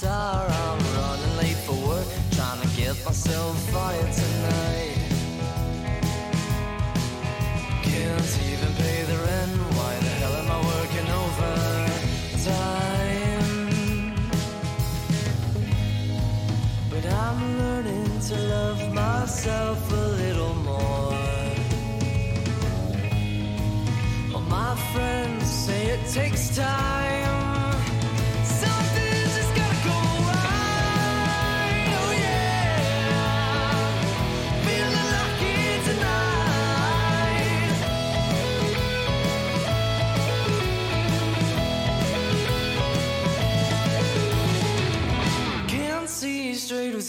tire. I'm running late for work, trying to get myself fired tonight. Can't even pay the rent. Why the hell am I working overtime? But I'm learning to love myself a little more. All my friends say it takes time.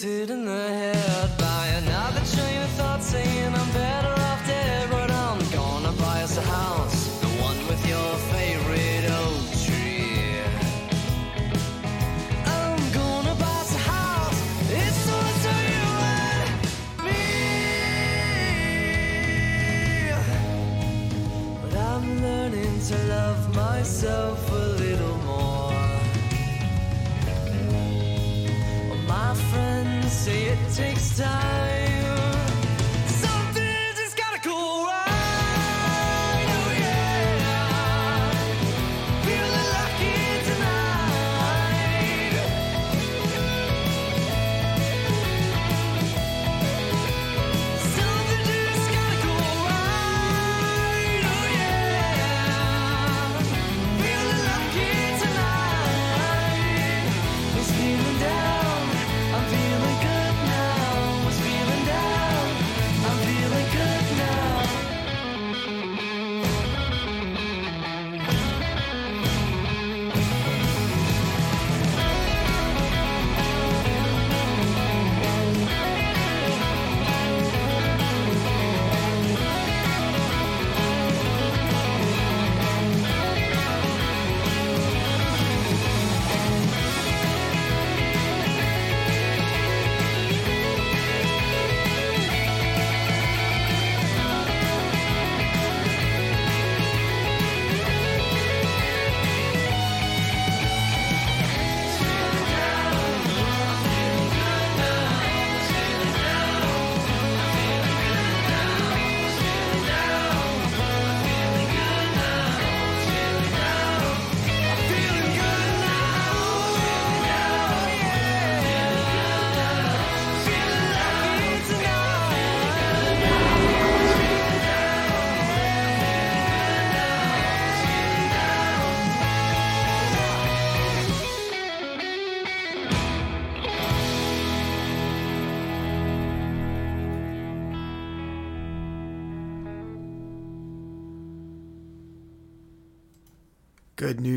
Straight what's hit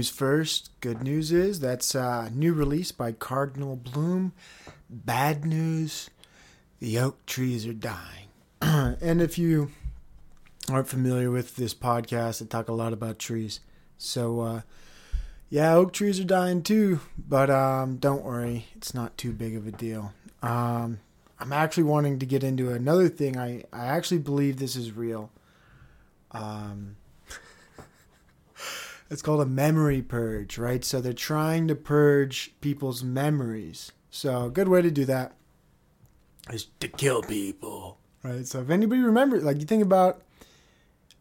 news first. Good news is that's a new release by Cardinal Bloom. Bad news, the oak trees are dying. and if you aren't familiar with this podcast, I talk a lot about trees. So, uh, yeah, oak trees are dying too, but um, don't worry, it's not too big of a deal. Um, I'm actually wanting to get into another thing. I, I actually believe this is real. Um, it's called a memory purge, right? So they're trying to purge people's memories. So a good way to do that is to kill people, right? So if anybody remembers, like you think about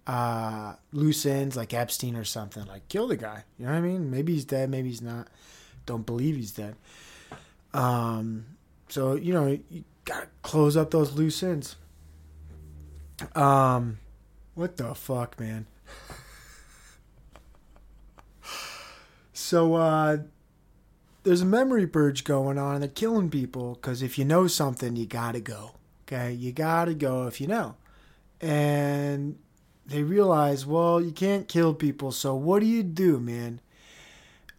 uh, loose ends like Epstein or something, like kill the guy. You know what I mean? Maybe he's dead, maybe he's not. Don't believe he's dead. Um, so you know you gotta close up those loose ends. Um, what the fuck, man? So uh, there's a memory purge going on, they're killing people because if you know something, you gotta go. Okay, you gotta go if you know. And they realize, well, you can't kill people, so what do you do, man?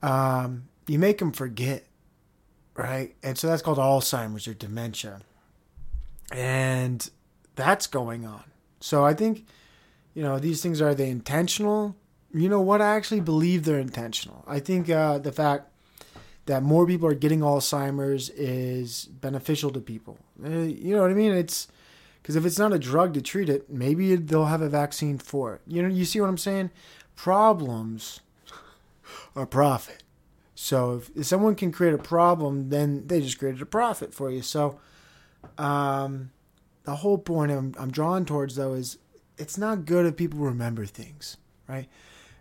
Um, you make them forget, right? And so that's called Alzheimer's or dementia, and that's going on. So I think, you know, these things are they intentional? You know what? I actually believe they're intentional. I think uh, the fact that more people are getting Alzheimer's is beneficial to people. Uh, you know what I mean? It's because if it's not a drug to treat it, maybe they'll have a vaccine for it. You know, you see what I'm saying? Problems are profit. So if, if someone can create a problem, then they just created a profit for you. So um, the whole point I'm, I'm drawn towards though is it's not good if people remember things, right?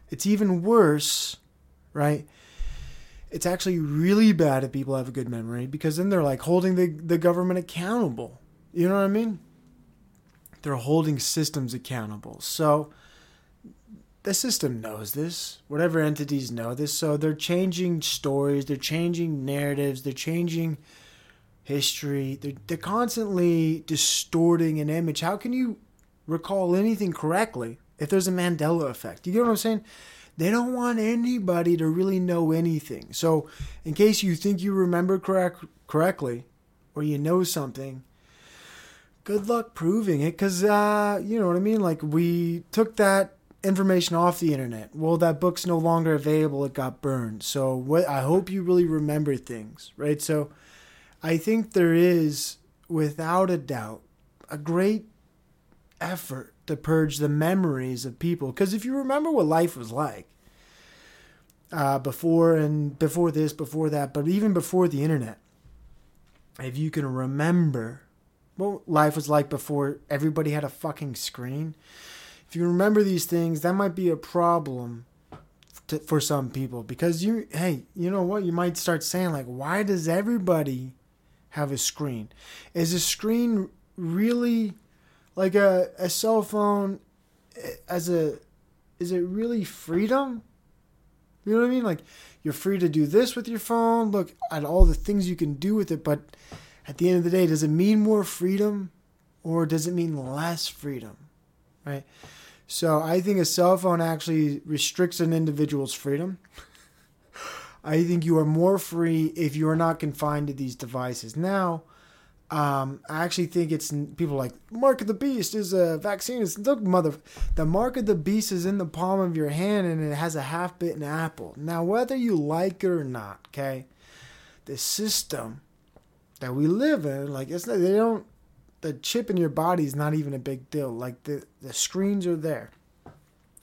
It's even worse, right? It's actually really bad if people have a good memory because then they're like holding the, the government accountable. You know what I mean? They're holding systems accountable. So the system knows this. Whatever entities know this. So they're changing stories, they're changing narratives, they're changing history. They're, they're constantly distorting an image. How can you recall anything correctly if there's a Mandela effect? You get what I'm saying? They don't want anybody to really know anything. So, in case you think you remember correct, correctly or you know something, good luck proving it because, uh, you know what I mean? Like, we took that information off the internet. Well, that book's no longer available. It got burned. So, what I hope you really remember things, right? So, I think there is, without a doubt, a great effort to purge the memories of people. Because if you remember what life was like uh, before and before this, before that, but even before the internet, if you can remember what life was like before everybody had a fucking screen, if you remember these things, that might be a problem to, for some people because you, hey, you know what? You might start saying like, why does everybody have a screen? Is a screen really like a, a cell phone eh, as a is it really freedom? You know what I mean? Like you're free to do this with your phone, look at all the things you can do with it, but at the end of the day, does it mean more freedom or does it mean less freedom? Right? So I think a cell phone actually restricts an individual's freedom. I think you are more free if you are not confined to these devices. Now, um, I actually think it's people like mark of the beast is a vaccine. It's look, mother, the mark of the beast is in the palm of your hand and it has a half bitten apple. Now, whether you like it or not, okay, the system that we live in, like it's not, they don't, the chip in your body is not even a big deal. Like the the screens are there.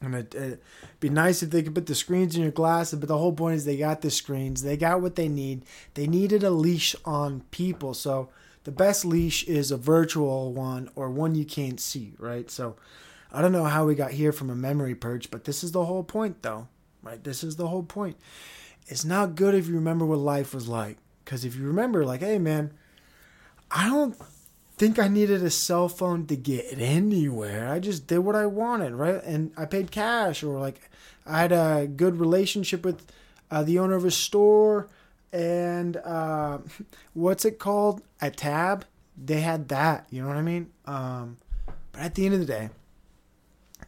And it, would be nice if they could put the screens in your glasses, but the whole point is they got the screens. They got what they need. They needed a leash on people. So the best leash is a virtual one or one you can't see, right? So I don't know how we got here from a memory purge, but this is the whole point, though, right? This is the whole point. It's not good if you remember what life was like. Because if you remember, like, hey, man, I don't think I needed a cell phone to get anywhere. I just did what I wanted, right? And I paid cash, or like I had a good relationship with uh, the owner of a store, and uh, what's it called? A tab. They had that. You know what I mean? Um, but at the end of the day,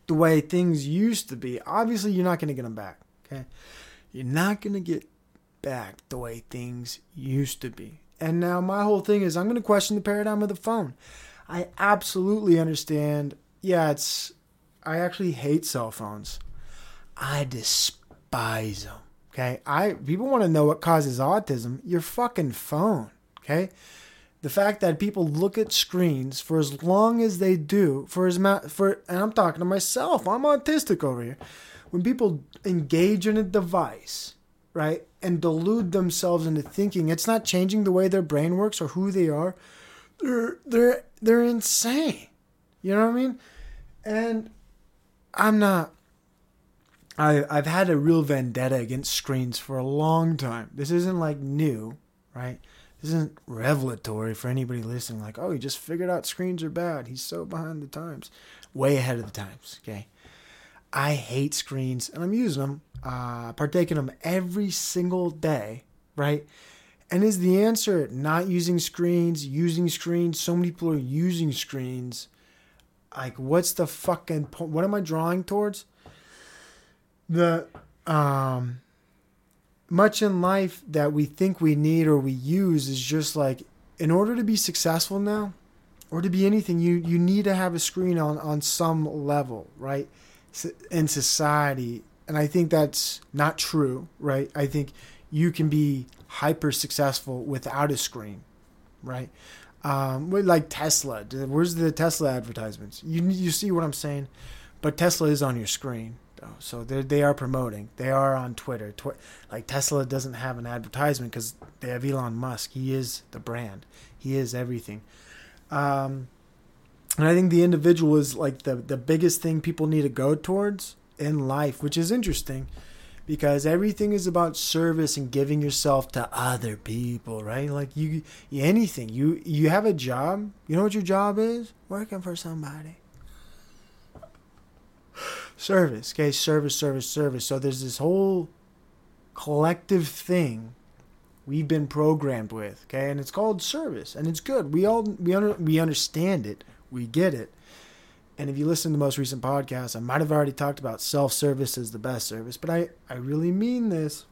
the way things used to be, obviously you're not going to get them back. Okay, you're not going to get back the way things used to be. And now my whole thing is I'm going to question the paradigm of the phone. I absolutely understand. Yeah, it's. I actually hate cell phones. I despise them. Okay, I people want to know what causes autism. Your fucking phone. Okay, the fact that people look at screens for as long as they do, for as ma- for, and I'm talking to myself. I'm autistic over here. When people engage in a device, right, and delude themselves into thinking it's not changing the way their brain works or who they are, they're they're they're insane. You know what I mean? And I'm not I I've had a real vendetta against screens for a long time. This isn't like new, right? This isn't revelatory for anybody listening like, "Oh, he just figured out screens are bad. He's so behind the times." Way ahead of the times, okay? I hate screens and I'm using them uh, partake in them every single day, right? And is the answer not using screens, using screens? So many people are using screens. Like, what's the fucking point? What am I drawing towards? The, um, much in life that we think we need or we use is just like, in order to be successful now, or to be anything, you, you need to have a screen on, on some level, right? In society, and I think that's not true, right? I think you can be hyper successful without a screen, right? Um, like Tesla. Where's the Tesla advertisements? You you see what I'm saying? But Tesla is on your screen. Though. So they they are promoting. They are on Twitter. Twi- like Tesla doesn't have an advertisement because they have Elon Musk. He is the brand. He is everything. Um, and I think the individual is like the the biggest thing people need to go towards in life, which is interesting because everything is about service and giving yourself to other people, right? Like you anything. You you have a job. You know what your job is? Working for somebody. Service, okay, service, service, service. So there's this whole collective thing we've been programmed with, okay, and it's called service, and it's good. We all we under, we understand it, we get it. And if you listen to the most recent podcast, I might have already talked about self service as the best service, but I, I really mean this.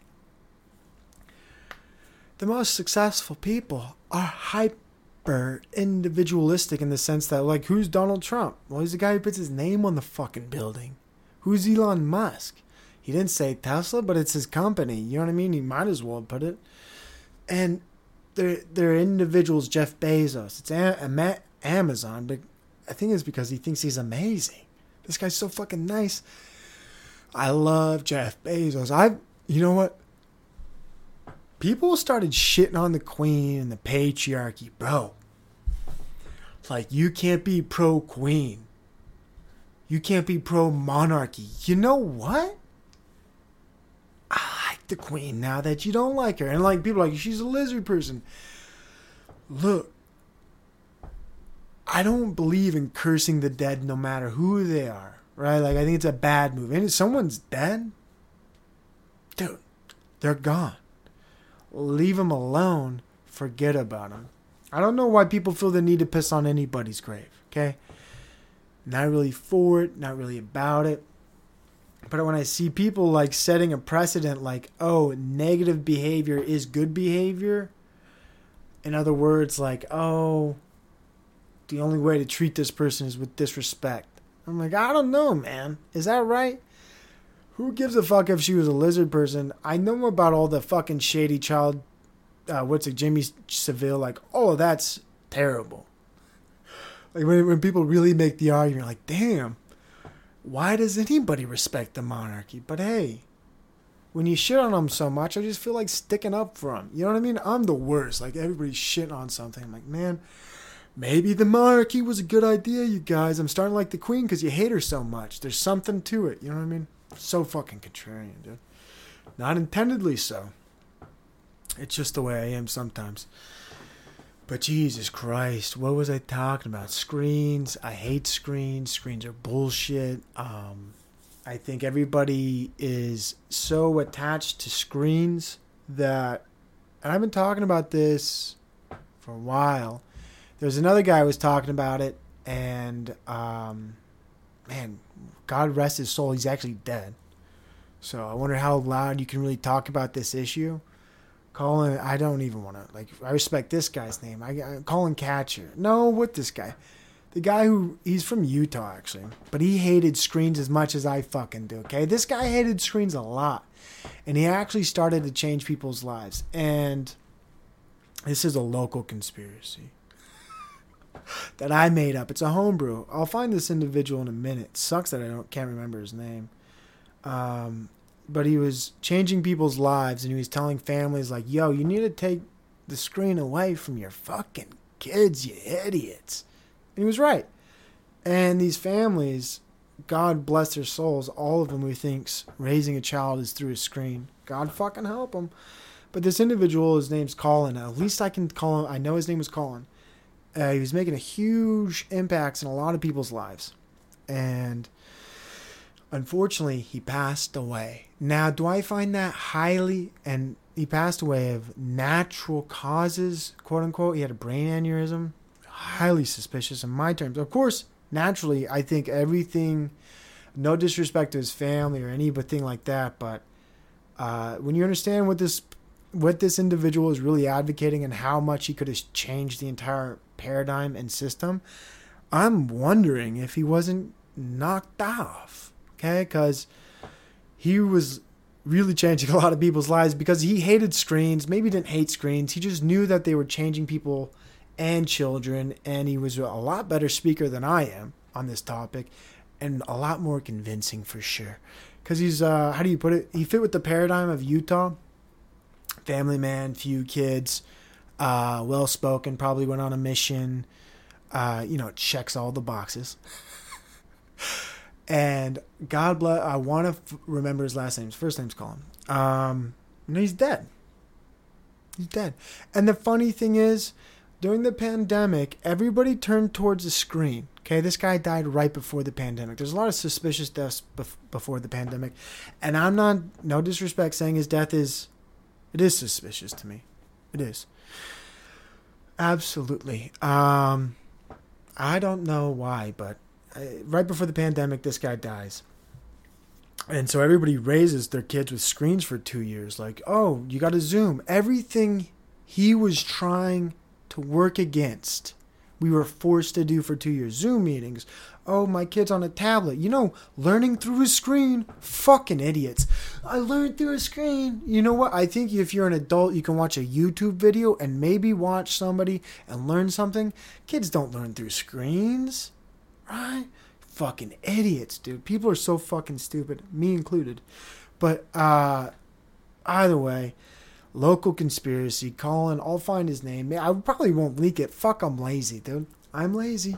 The most successful people are hyper individualistic in the sense that, like, who's Donald Trump? Well, he's the guy who puts his name on the fucking building. Who's Elon Musk? He didn't say Tesla, but it's his company. You know what I mean? He might as well put it. And they're, they're individuals, Jeff Bezos. It's a- Amazon, but I think it's because he thinks he's amazing. This guy's so fucking nice. I love Jeff Bezos. I, you know what? People started shitting on the queen and the patriarchy, bro. Like, you can't be pro queen. You can't be pro monarchy. You know what? I like the queen now that you don't like her. And like people like she's a lizard person. Look, I don't believe in cursing the dead no matter who they are, right? Like I think it's a bad move. And if someone's dead, dude, they're gone. Leave them alone. Forget about them. I don't know why people feel the need to piss on anybody's grave. Okay, not really for it, not really about it. But when I see people like setting a precedent, like, oh, negative behavior is good behavior. In other words, like, oh, the only way to treat this person is with disrespect. I'm like, I don't know, man. Is that right? Who gives a fuck if she was a lizard person? I know about all the fucking shady child. Uh, what's it, Jimmy Savile, Like, oh, that's terrible. Like when when people really make the argument, like, damn, why does anybody respect the monarchy? But hey, when you shit on them so much, I just feel like sticking up for them. You know what I mean? I'm the worst. Like everybody's shitting on something. I'm like, man, maybe the monarchy was a good idea, you guys. I'm starting to like the queen because you hate her so much. There's something to it. You know what I mean? So fucking contrarian, dude. Not intendedly so. It's just the way I am sometimes. But Jesus Christ, what was I talking about? Screens. I hate screens. Screens are bullshit. Um, I think everybody is so attached to screens that, and I've been talking about this for a while. There's another guy who was talking about it, and um, man, God rest his soul, he's actually dead. So I wonder how loud you can really talk about this issue. Colin, I don't even want to like. I respect this guy's name. I, Colin Catcher. No, what this guy? The guy who he's from Utah actually, but he hated screens as much as I fucking do. Okay, this guy hated screens a lot, and he actually started to change people's lives. And this is a local conspiracy that I made up. It's a homebrew. I'll find this individual in a minute. sucks that I don't can't remember his name. Um, but he was changing people's lives and he was telling families like, "Yo, you need to take the screen away from your fucking kids, you idiots." And he was right. And these families, God bless their souls, all of them who thinks raising a child is through a screen. God fucking help them. But this individual, his name's Colin. At least I can call him. I know his name was Colin. Uh, he was making a huge impacts in a lot of people's lives, and unfortunately, he passed away. Now, do I find that highly and he passed away of natural causes, quote unquote? He had a brain aneurysm. Highly suspicious in my terms. Of course, naturally, I think everything. No disrespect to his family or anything like that, but uh, when you understand what this what this individual is really advocating and how much he could have changed the entire paradigm and system, I'm wondering if he wasn't knocked off. Okay, because he was really changing a lot of people's lives because he hated screens. Maybe didn't hate screens. He just knew that they were changing people and children, and he was a lot better speaker than I am on this topic, and a lot more convincing for sure because he's uh, how do you put it? He fit with the paradigm of Utah. Family man, few kids, uh, well spoken. Probably went on a mission. Uh, you know, checks all the boxes. And God bless. I want to f- remember his last name. His first name's Colin. Um, no, he's dead. He's dead. And the funny thing is, during the pandemic, everybody turned towards the screen. Okay, this guy died right before the pandemic. There's a lot of suspicious deaths bef- before the pandemic, and I'm not no disrespect saying his death is, it is suspicious to me, it is. Absolutely. Um, I don't know why, but Uh, right before the pandemic, this guy dies. And so everybody raises their kids with screens for two years. Like, oh, you got to Zoom. Everything he was trying to work against, we were forced to do for two years. Zoom meetings. Oh, my kid's on a tablet. You know, learning through a screen. Fucking idiots. I learned through a screen. You know what? I think if you're an adult, you can watch a YouTube video and maybe watch somebody and learn something. Kids don't learn through screens, right? Fucking idiots, dude. People are so fucking stupid, me included. But uh either way, local conspiracy, Colin, I'll find his name. I probably won't leak it. Fuck, I'm lazy, dude. I'm lazy.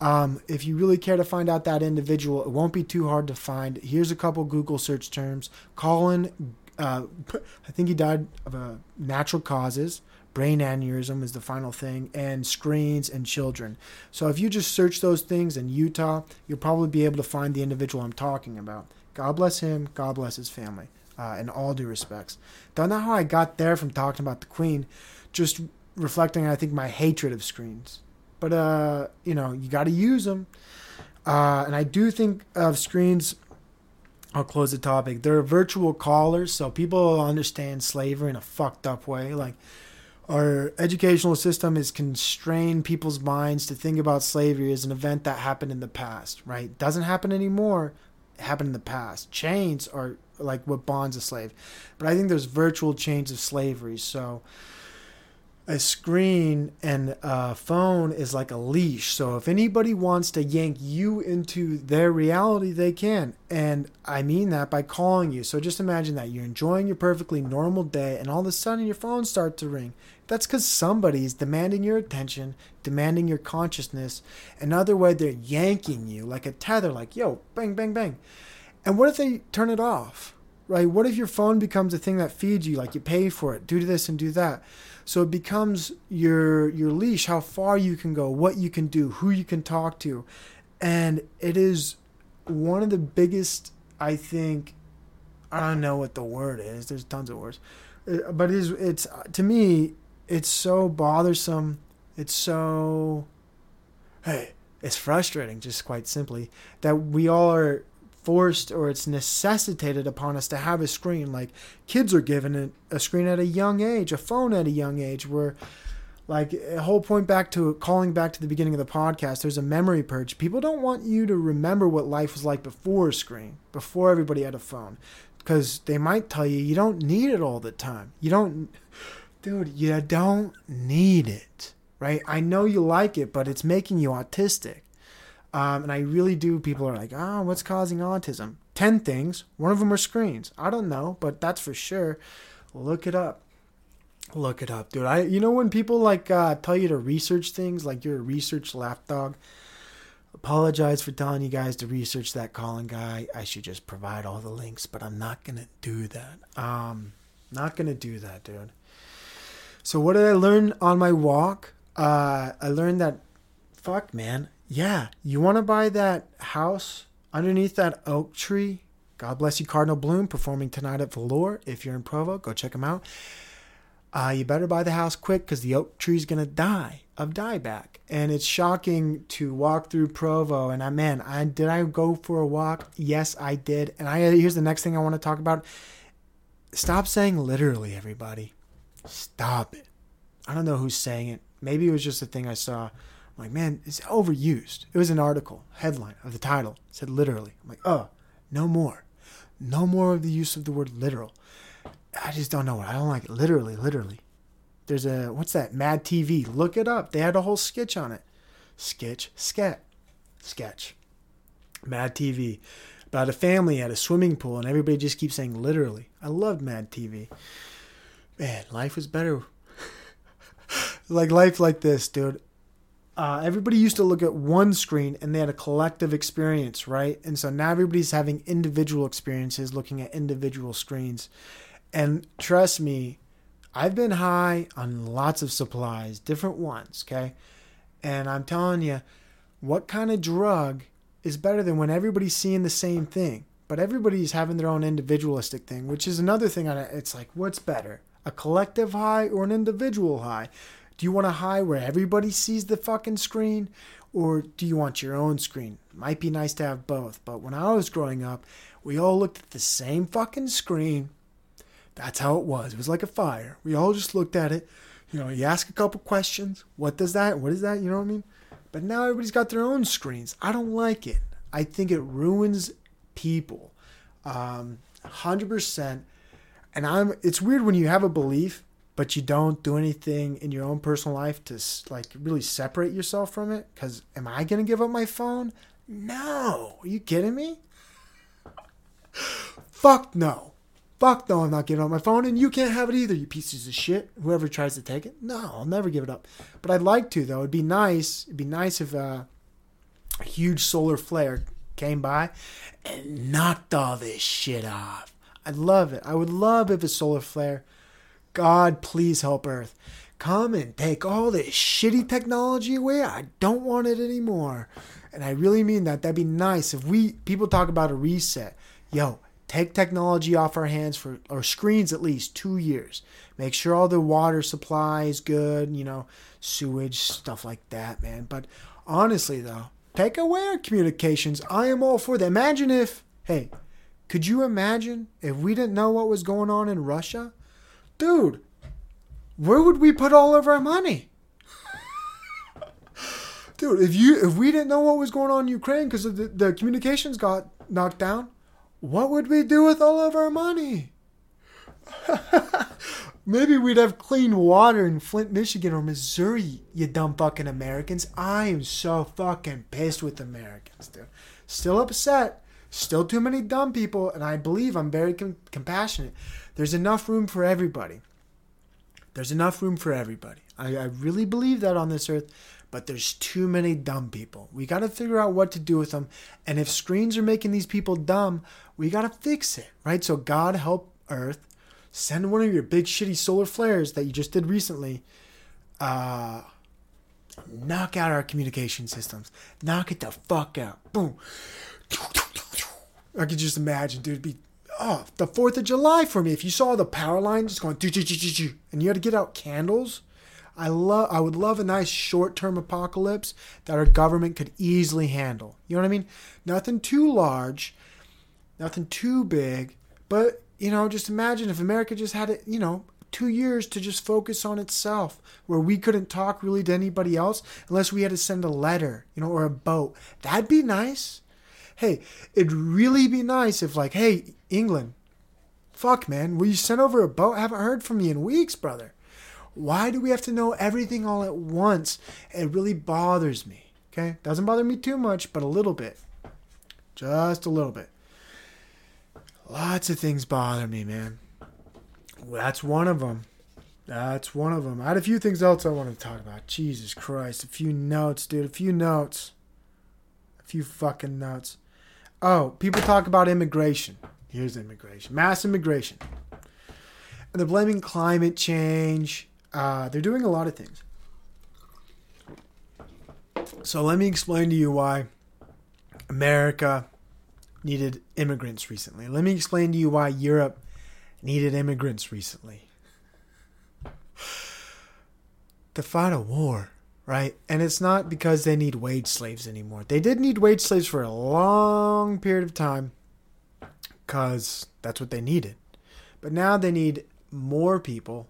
Um, if you really care to find out that individual, it won't be too hard to find. Here's a couple Google search terms. Colin, uh, I think he died of uh, natural causes. Brain aneurysm is the final thing, and screens and children. So if you just search those things in Utah, you'll probably be able to find the individual I'm talking about. God bless him. God bless his family. Uh, in all due respects. Don't know how I got there from talking about the Queen, just reflecting, I think, my hatred of screens. But uh, you know, you got to use them. Uh, and I do think of screens. I'll close the topic. They're virtual callers, so people understand slavery in a fucked up way. Like our educational system is constrained people's minds to think about slavery as an event that happened in the past, right? Doesn't happen anymore. It happened in the past. Chains are like what bonds a slave. But I think there's virtual chains of slavery. So a screen and a phone is like a leash. So if anybody wants to yank you into their reality, they can. And I mean that by calling you. So just imagine that you're enjoying your perfectly normal day and all of a sudden your phone starts to ring. That's because somebody's demanding your attention, demanding your consciousness. Another way, they're yanking you like a tether, like, yo, bang, bang, bang. And what if they turn it off? Right? What if your phone becomes a thing that feeds you, like you pay for it, do this and do that? So it becomes your your leash, how far you can go, what you can do, who you can talk to. And it is one of the biggest, I think, I don't know what the word is. There's tons of words. Uh, But it is it's to me, it's so bothersome. It's so hey, it's frustrating just quite simply that we all are forced or it's necessitated upon us to have a screen. Like kids are given a, screen at a young age, a phone at a young age, where like a whole point back to calling back to the beginning of the podcast, there's a memory purge. People don't want you to remember what life was like before a screen, before everybody had a phone. Because they might tell you you don't need it all the time. You don't dude, you don't need it. Right? I know you like it, but it's making you autistic. Um, and I really do. People are like, oh, what's causing autism? 10 things. One of them are screens. I don't know, but that's for sure. Look it up. Look it up, dude. I, you know, when people like uh, tell you to research things, like you're a research lapdog, apologize for telling you guys to research that Colin guy. I should just provide all the links, but I'm not to do that. Um, not to do that, dude. So, what did I learn on my walk? Uh, I learned that, fuck, man, yeah, you want to buy that house underneath that oak tree? God bless you, Cardinal Bloom, performing tonight at Velour. If you're in Provo, go check him out. Uh, you better buy the house quick because the oak tree's gonna die of dieback, and it's shocking to walk through Provo. And I, man, I did I go for a walk? Yes, I did. And I here's the next thing I want to talk about. Stop saying literally, everybody. Stop it. I don't know who's saying it. Maybe it was just a thing I saw. I'm like, man, it's overused. It was an article, headline of the title, it said literally. I'm like, oh, no more. No more of the use of the word literal. I just don't know. I don't like it. Literally, literally. There's a, what's that? Mad TV. Look it up. They had a whole sketch on it. Sketch, sketch, sketch. Mad TV. about a family at a swimming pool, and everybody just keeps saying literally. I loved Mad TV. Man, life was better. like life like this, dude. Uh, everybody used to look at one screen and they had a collective experience, right? And so now everybody's having individual experiences looking at individual screens. And trust me, I've been high on lots of supplies, different ones, okay? And I'm telling you, what kind of drug is better than when everybody's seeing the same thing? But everybody's having their own individualistic thing, which is another thing. I, it's like, what's better, a collective high or an individual high? Do you want a high where everybody sees the fucking screen? Or do you want your own screen? Might be nice to have both. But when I was growing up, we all looked at the same fucking screen. That's how it was. It was like a fire. We all just looked at it. You know, you ask a couple questions. What does that? What is that? You know what I mean? But now everybody's got their own screens. I don't like it. I think it ruins people. Um, 100%. And I'm it's weird when you have a belief but you don't do anything in your own personal life to like really separate yourself from it cuz am I going to give up my phone? No. Are you kidding me? Fuck no. Fuck no, I'm not giving up my phone, and you can't have it either, you pieces of shit. Whoever tries to take it, no, I'll never give it up. But I'd like to, though. It'd be nice. It'd be nice if uh, a huge solar flare came by and knocked all this shit off. I'd love it. I would love if a solar flare God, please help Earth. Come and take all this shitty technology away. I don't want it anymore. And I really mean that. That'd be nice if we people talk about a reset. Yo, take technology off our hands for or screens at least two years. Make sure all the water supply is good, you know, sewage, stuff like that, man. But honestly though, take away our communications. I am all for that. Imagine if hey, could you imagine if we didn't know what was going on in Russia? Dude, where would we put all of our money? dude, if you if we didn't know what was going on in Ukraine because the, the communications got knocked down, what would we do with all of our money? Maybe we'd have clean water in Flint, Michigan or Missouri, you dumb fucking Americans. I am so fucking pissed with Americans, dude. Still upset. Still too many dumb people, and I believe I'm very com- compassionate. There's enough room for everybody. There's enough room for everybody. I, I really believe that on this earth, but there's too many dumb people. We got to figure out what to do with them. And if screens are making these people dumb, we got to fix it, right? So, God help Earth. Send one of your big shitty solar flares that you just did recently. Uh, knock out our communication systems. Knock it the fuck out. Boom. I could just imagine, dude, be oh, the 4th of July for me. If you saw the power line just going, and you had to get out candles, I love. I would love a nice short-term apocalypse that our government could easily handle. You know what I mean? Nothing too large, nothing too big, but you know, just imagine if America just had it. You know, two years to just focus on itself, where we couldn't talk really to anybody else unless we had to send a letter, you know, or a boat. That'd be nice. Hey, it'd really be nice if, like, hey, England, fuck, man, will you send over a boat? I haven't heard from you in weeks, brother. Why do we have to know everything all at once? It really bothers me. Okay? Doesn't bother me too much, but a little bit. Just a little bit. Lots of things bother me, man. That's one of them. That's one of them. I had a few things else I wanted to talk about. Jesus Christ. A few notes, dude. A few notes. A few fucking notes. Oh, people talk about immigration. Here's immigration, mass immigration. And they're blaming climate change. Uh, they're doing a lot of things. So let me explain to you why America needed immigrants recently. Let me explain to you why Europe needed immigrants recently. To fight a war, right? And it's not because they need wage slaves anymore. They did need wage slaves for a long period of time because that's what they needed. But now they need more people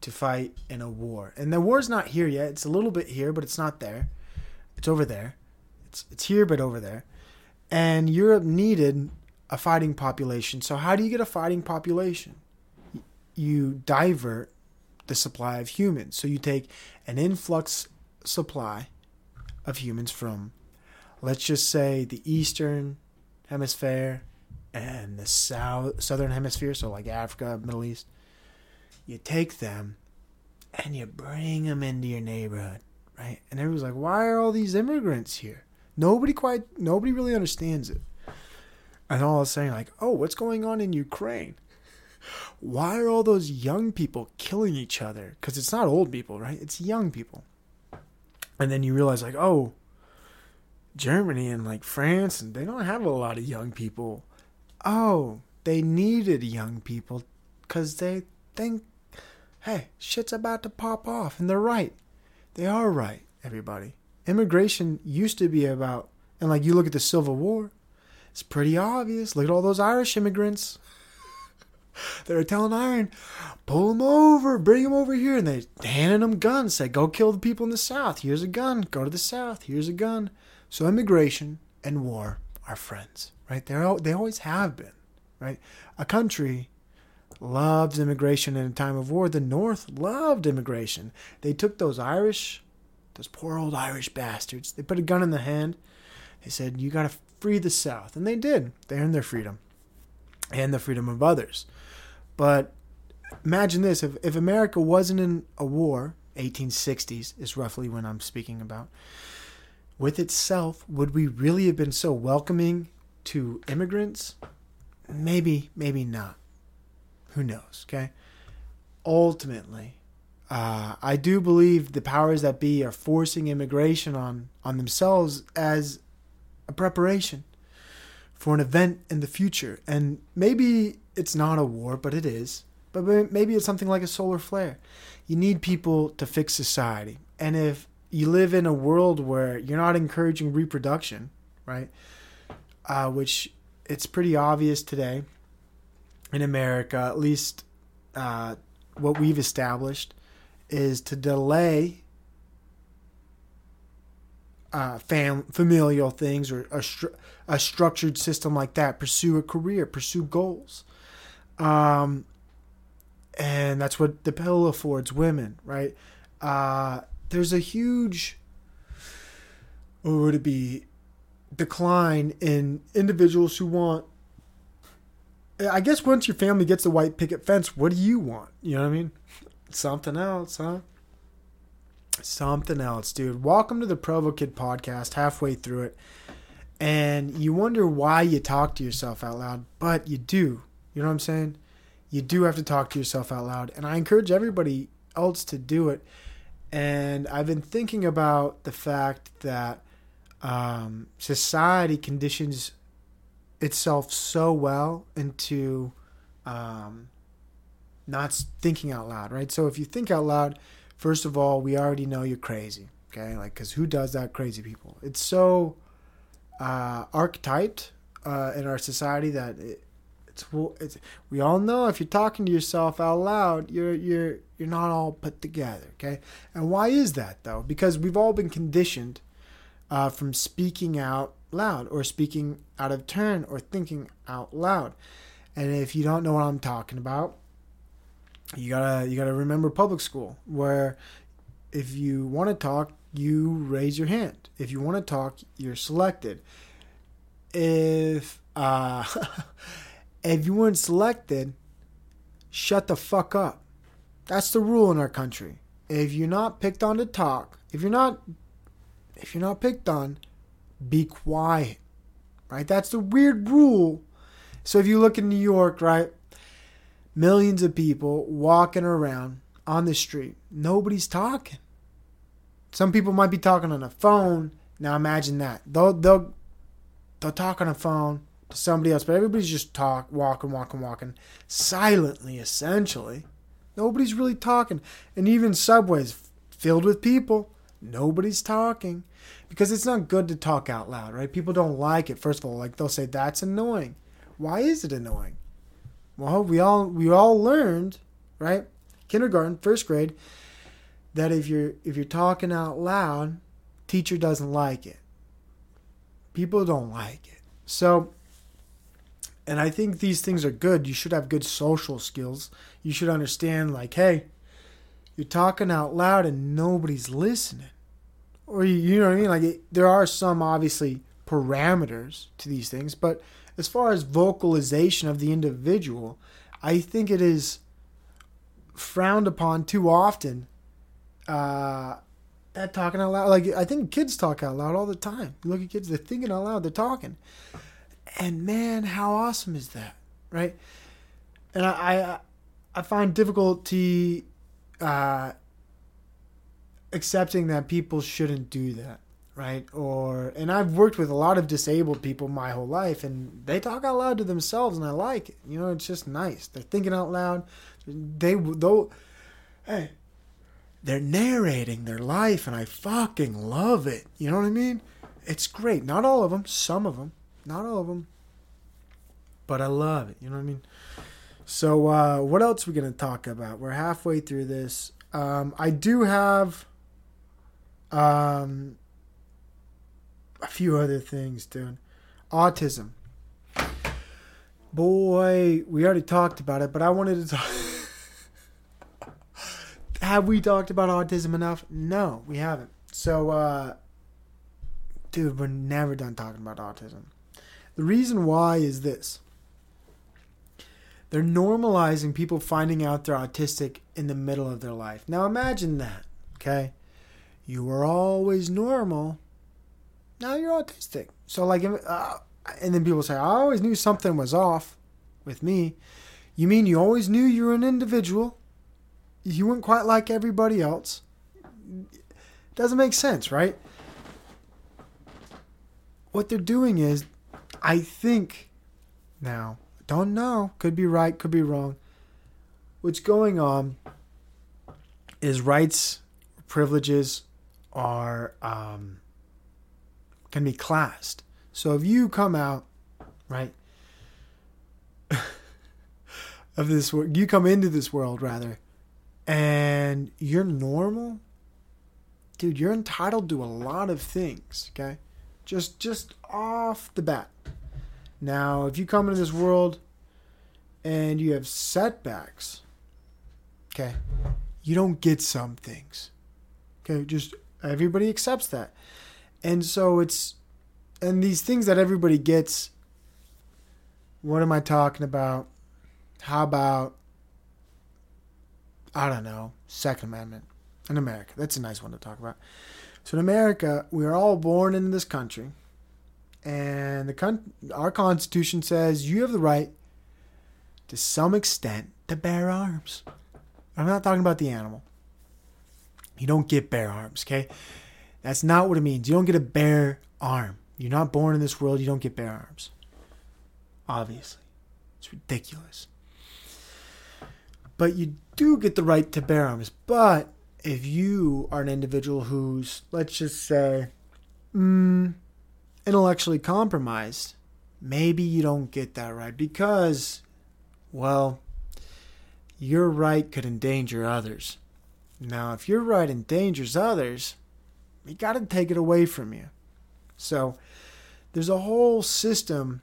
to fight in a war. And the war's not here yet. It's a little bit here, but it's not there. It's over there. It's it's here but over there. And Europe needed a fighting population. So how do you get a fighting population? You divert the supply of humans. So you take an influx supply of humans from let's just say the eastern hemisphere and the south southern hemisphere, so like Africa, Middle East, you take them and you bring them into your neighborhood, right? And everyone's like, "Why are all these immigrants here?" Nobody quite, nobody really understands it. And all of a sudden, like, "Oh, what's going on in Ukraine?" Why are all those young people killing each other? Because it's not old people, right? It's young people. And then you realize, like, oh, Germany and like France, and they don't have a lot of young people. Oh, they needed young people because they think, hey, shit's about to pop off. And they're right. They are right, everybody. Immigration used to be about, and like you look at the Civil War, it's pretty obvious. Look at all those Irish immigrants. they were telling Iron, pull them over, bring them over here. And they handed them guns, said, go kill the people in the South. Here's a gun. Go to the South. Here's a gun. So immigration and war are friends, right? They're, they always have been, right? A country loves immigration in a time of war. The North loved immigration. They took those Irish, those poor old Irish bastards, they put a gun in the hand. They said, you got to free the South. And they did. They earned their freedom and the freedom of others. But imagine this if, if America wasn't in a war, 1860s is roughly when I'm speaking about, with itself, would we really have been so welcoming to immigrants? Maybe, maybe not. Who knows, okay? Ultimately, uh, I do believe the powers that be are forcing immigration on, on themselves as a preparation for an event in the future. And maybe it's not a war, but it is. But maybe it's something like a solar flare. You need people to fix society. And if you live in a world where you're not encouraging reproduction, right? Uh, which it's pretty obvious today in America, at least uh, what we've established, is to delay uh, fam- familial things or a, stru- a structured system like that. Pursue a career, pursue goals. Um, and that's what the pill affords women, right? Uh, there's a huge, what would it be, decline in individuals who want. I guess once your family gets the white picket fence, what do you want? You know what I mean? Something else, huh? Something else, dude. Welcome to the Provo Kid podcast, halfway through it. And you wonder why you talk to yourself out loud, but you do. You know what I'm saying? You do have to talk to yourself out loud. And I encourage everybody else to do it. And I've been thinking about the fact that um, society conditions itself so well into um, not thinking out loud, right? So if you think out loud, first of all, we already know you're crazy, okay? Like, because who does that? Crazy people. It's so uh, archetyped uh, in our society that it, it's it's we all know if you're talking to yourself out loud, you're you're you're not all put together, okay? And why is that though? Because we've all been conditioned uh, from speaking out loud or speaking out of turn or thinking out loud. And if you don't know what I'm talking about, you gotta you gotta remember public school where if you want to talk, you raise your hand. If you want to talk, you're selected. If uh, if you weren't selected, shut the fuck up. That's the rule in our country. If you're not picked on to talk, if you're not if you're not picked on, be quiet. Right? That's the weird rule. So if you look in New York, right? Millions of people walking around on the street. Nobody's talking. Some people might be talking on a phone. Now imagine that. They'll they'll they'll talk on a phone to somebody else, but everybody's just talk, walking, walking, walking, silently, essentially. Nobody's really talking, and even subways filled with people, nobody's talking because it's not good to talk out loud, right? People don't like it. First of all, like they'll say that's annoying. Why is it annoying? Well, we all we all learned, right? Kindergarten, first grade, that if you're if you're talking out loud, teacher doesn't like it. People don't like it. So and I think these things are good. You should have good social skills. You should understand, like, hey, you're talking out loud and nobody's listening. Or, you, you know what I mean? Like, it, there are some obviously parameters to these things, but as far as vocalization of the individual, I think it is frowned upon too often. Uh, that talking out loud, like I think kids talk out loud all the time. You look at kids; they're thinking out loud, they're talking, and man, how awesome is that, right? And I, I, I find difficulty uh, accepting that people shouldn't do that right? Or and i've worked with a lot of disabled people my whole life and they talk out loud to themselves and i like it. You know it's just nice. They're thinking out loud. They though hey they're narrating their life and i fucking love it. You know what i mean? It's great. Not all of them some of them not all of them but i love it. You know what i mean so uh, what else are we going to talk about we're halfway through this um, i do have um, a few other things, dude. Autism. Boy, we already talked about it, but I wanted to talk. Have we talked about autism enough? No, we haven't. So, uh, dude, we're never done talking about autism. The reason why is this they're normalizing people finding out they're autistic in the middle of their life. Now, imagine that, okay? You were always normal now you're autistic. So like, uh, and then people say, I always knew something was off with me. You mean you always knew you were an individual? You weren't quite like everybody else. Doesn't make sense, right? What they're doing is, I think, now, don't know, could be right, could be wrong. What's going on is rights, privileges are um, can be classed. So if you come out, right, of this world, you come into this world rather, and you're normal, dude, you're entitled to a lot of things, okay? Just just off the bat. Now, if you come into this world and you have setbacks, okay, you don't get some things. Okay, just everybody accepts that. And so it's and these things that everybody gets what am I talking about? How about I don't know, Second Amendment in America. That's a nice one to talk about. So in America, we are all born in this country, and the con- our Constitution says you have the right, to some extent, to bear arms. I'm not talking about the animal. You don't get bear arms, okay? That's not what it means. You don't get a bare arm. You're not born in this world. You don't get bare arms. Obviously. It's ridiculous. But you do get the right to bear arms. But if you are an individual who's, let's just say, mm, intellectually compromised, maybe you don't get that right because, well, your right could endanger others. Now, if your right endangers others, he got to take it away from you. So there's a whole system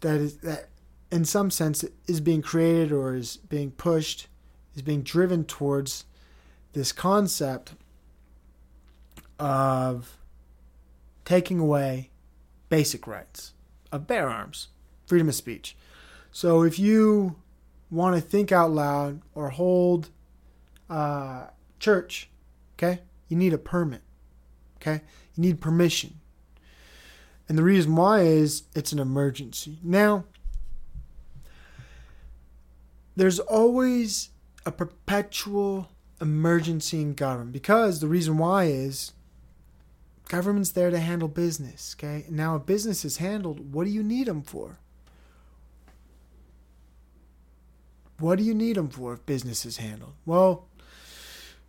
that is that in some sense is being created or is being pushed is being driven towards this concept of taking away basic rights of bear arms, freedom of speech. So if you want to think out loud or hold uh, church, okay, you need a permit. Okay? You need permission. And the reason why is it's an emergency. Now, there's always a perpetual emergency in government because the reason why is government's there to handle business. Okay? Now, if business is handled, what do you need them for? What do you need them for if business is handled? Well,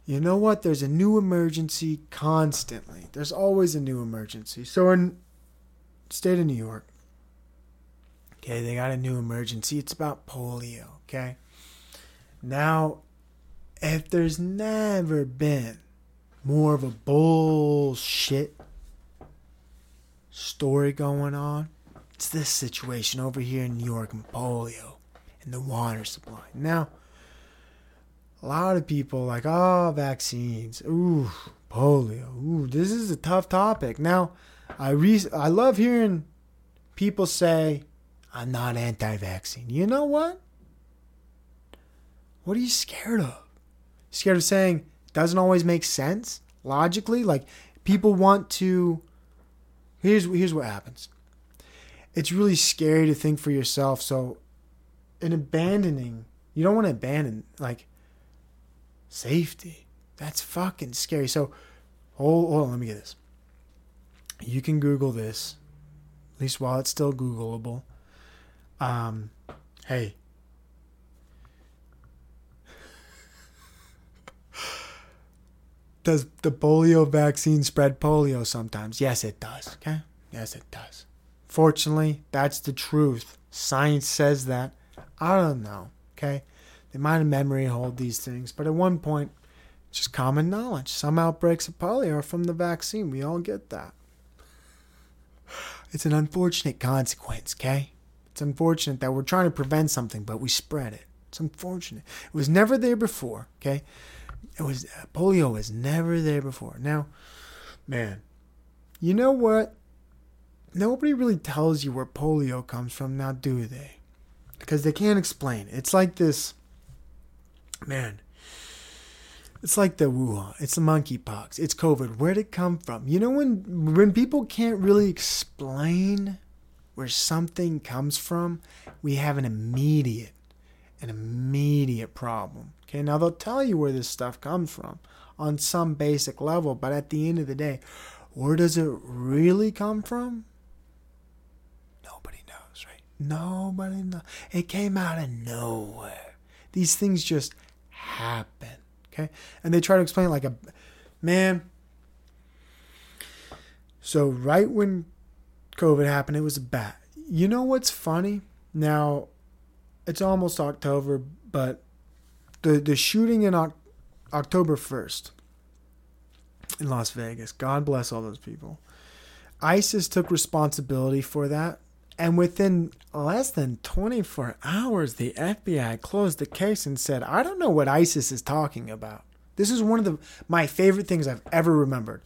you know what? There's a new emergency constantly. There's always a new emergency. So in state of New York, okay, they got a new emergency. It's about polio, okay? Now, if there's never been more of a bullshit story going on, it's this situation over here in New York and polio and the water supply. Now, a lot of people like, oh, vaccines, ooh, polio, ooh, this is a tough topic. Now, I re- I love hearing people say, "I'm not anti-vaccine." You know what? What are you scared of? Scared of saying doesn't always make sense logically? Like people want to. Here's here's what happens. It's really scary to think for yourself. So, in abandoning, you don't want to abandon like safety. That's fucking scary. So, hold, hold on, let me get this. You can Google this, at least while it's still Googleable. Um, hey. Does the polio vaccine spread polio sometimes? Yes, it does. Okay? Yes, it does. Fortunately, that's the truth. Science says that. I don't know. Okay? They might have memory hold these things, but at one point, just common knowledge. Some outbreaks of polio are from the vaccine. We all get that. It's an unfortunate consequence, okay? It's unfortunate that we're trying to prevent something, but we spread it. It's unfortunate. It was never there before, okay? It was uh, polio was never there before. Now, man, you know what? Nobody really tells you where polio comes from now, do they? Because they can't explain. It's like this man. It's like the Wuhan. It's the monkeypox. It's COVID. Where'd it come from? You know when when people can't really explain where something comes from, we have an immediate, an immediate problem. Okay, now they'll tell you where this stuff comes from on some basic level, but at the end of the day, where does it really come from? Nobody knows, right? Nobody knows. It came out of nowhere. These things just happen. Okay? And they try to explain like a man. So right when COVID happened, it was a bat. You know what's funny? Now, it's almost October, but the the shooting in o- October first in Las Vegas. God bless all those people. ISIS took responsibility for that, and within less than 24 hours, the FBI closed the case and said, "I don't know what ISIS is talking about." This is one of the my favorite things I've ever remembered.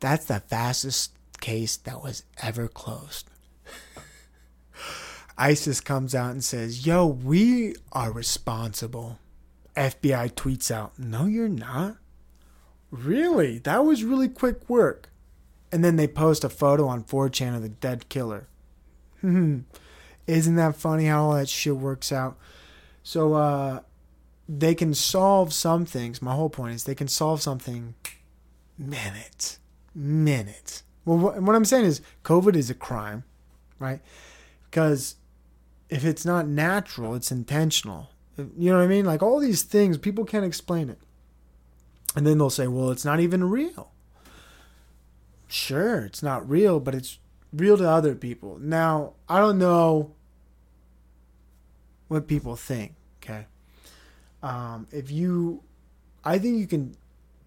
That's the fastest case that was ever closed. ISIS comes out and says, Yo, we are responsible. FBI tweets out, No, you're not. Really? That was really quick work. And then they post a photo on 4chan of the dead killer. Hmm. Isn't that funny how all that shit works out? So, uh, they can solve some things. My whole point is they can solve something minutes. Minutes. Well, what I'm saying is COVID is a crime, right? Because if it's not natural, it's intentional. You know what I mean? Like all these things, people can't explain it. And then they'll say, well, it's not even real. Sure, it's not real, but it's real to other people. Now, I don't know what people think, okay? Um, if you, I think you can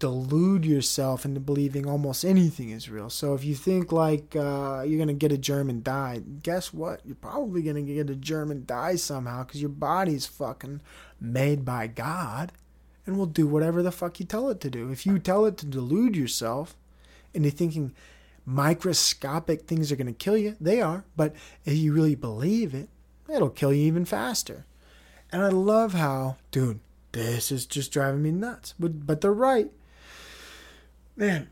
delude yourself into believing almost anything is real. So if you think like uh, you're gonna get a germ and die, guess what? You're probably gonna get a germ and die somehow because your body's fucking made by God, and will do whatever the fuck you tell it to do. If you tell it to delude yourself into thinking microscopic things are gonna kill you, they are. But if you really believe it, it'll kill you even faster. And I love how, dude, this is just driving me nuts. But but they're right man,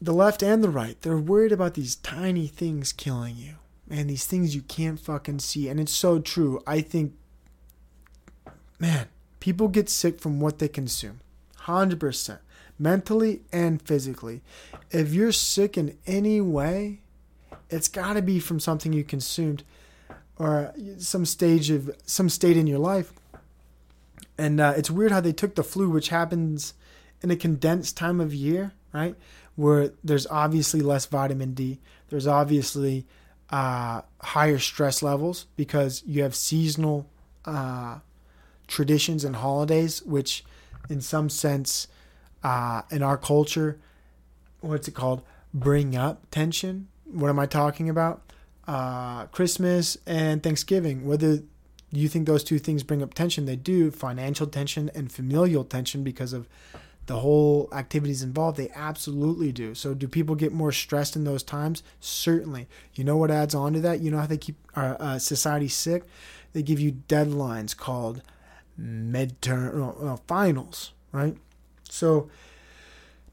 the left and the right, they're worried about these tiny things killing you. Man, these things you can't fucking see. And it's so true. I think, man, people get sick from what they consume. 100%. Mentally and physically. If you're sick in any way, it's got to be from something you consumed or some stage of some state in your life. And uh, it's weird how they took the flu, which happens in a condensed time of year, right? Where there's obviously less vitamin D. There's obviously uh, higher stress levels because you have seasonal uh, traditions and holidays, which, in some sense, uh, in our culture, what's it called? Bring up tension. What am I talking about? Uh, Christmas and Thanksgiving. Whether you think those two things bring up tension, they do. Financial tension and familial tension because of the whole activities involved, they absolutely do. So, do people get more stressed in those times? Certainly. You know what adds on to that? You know how they keep our uh, society sick? They give you deadlines called midterm no, finals, right? So,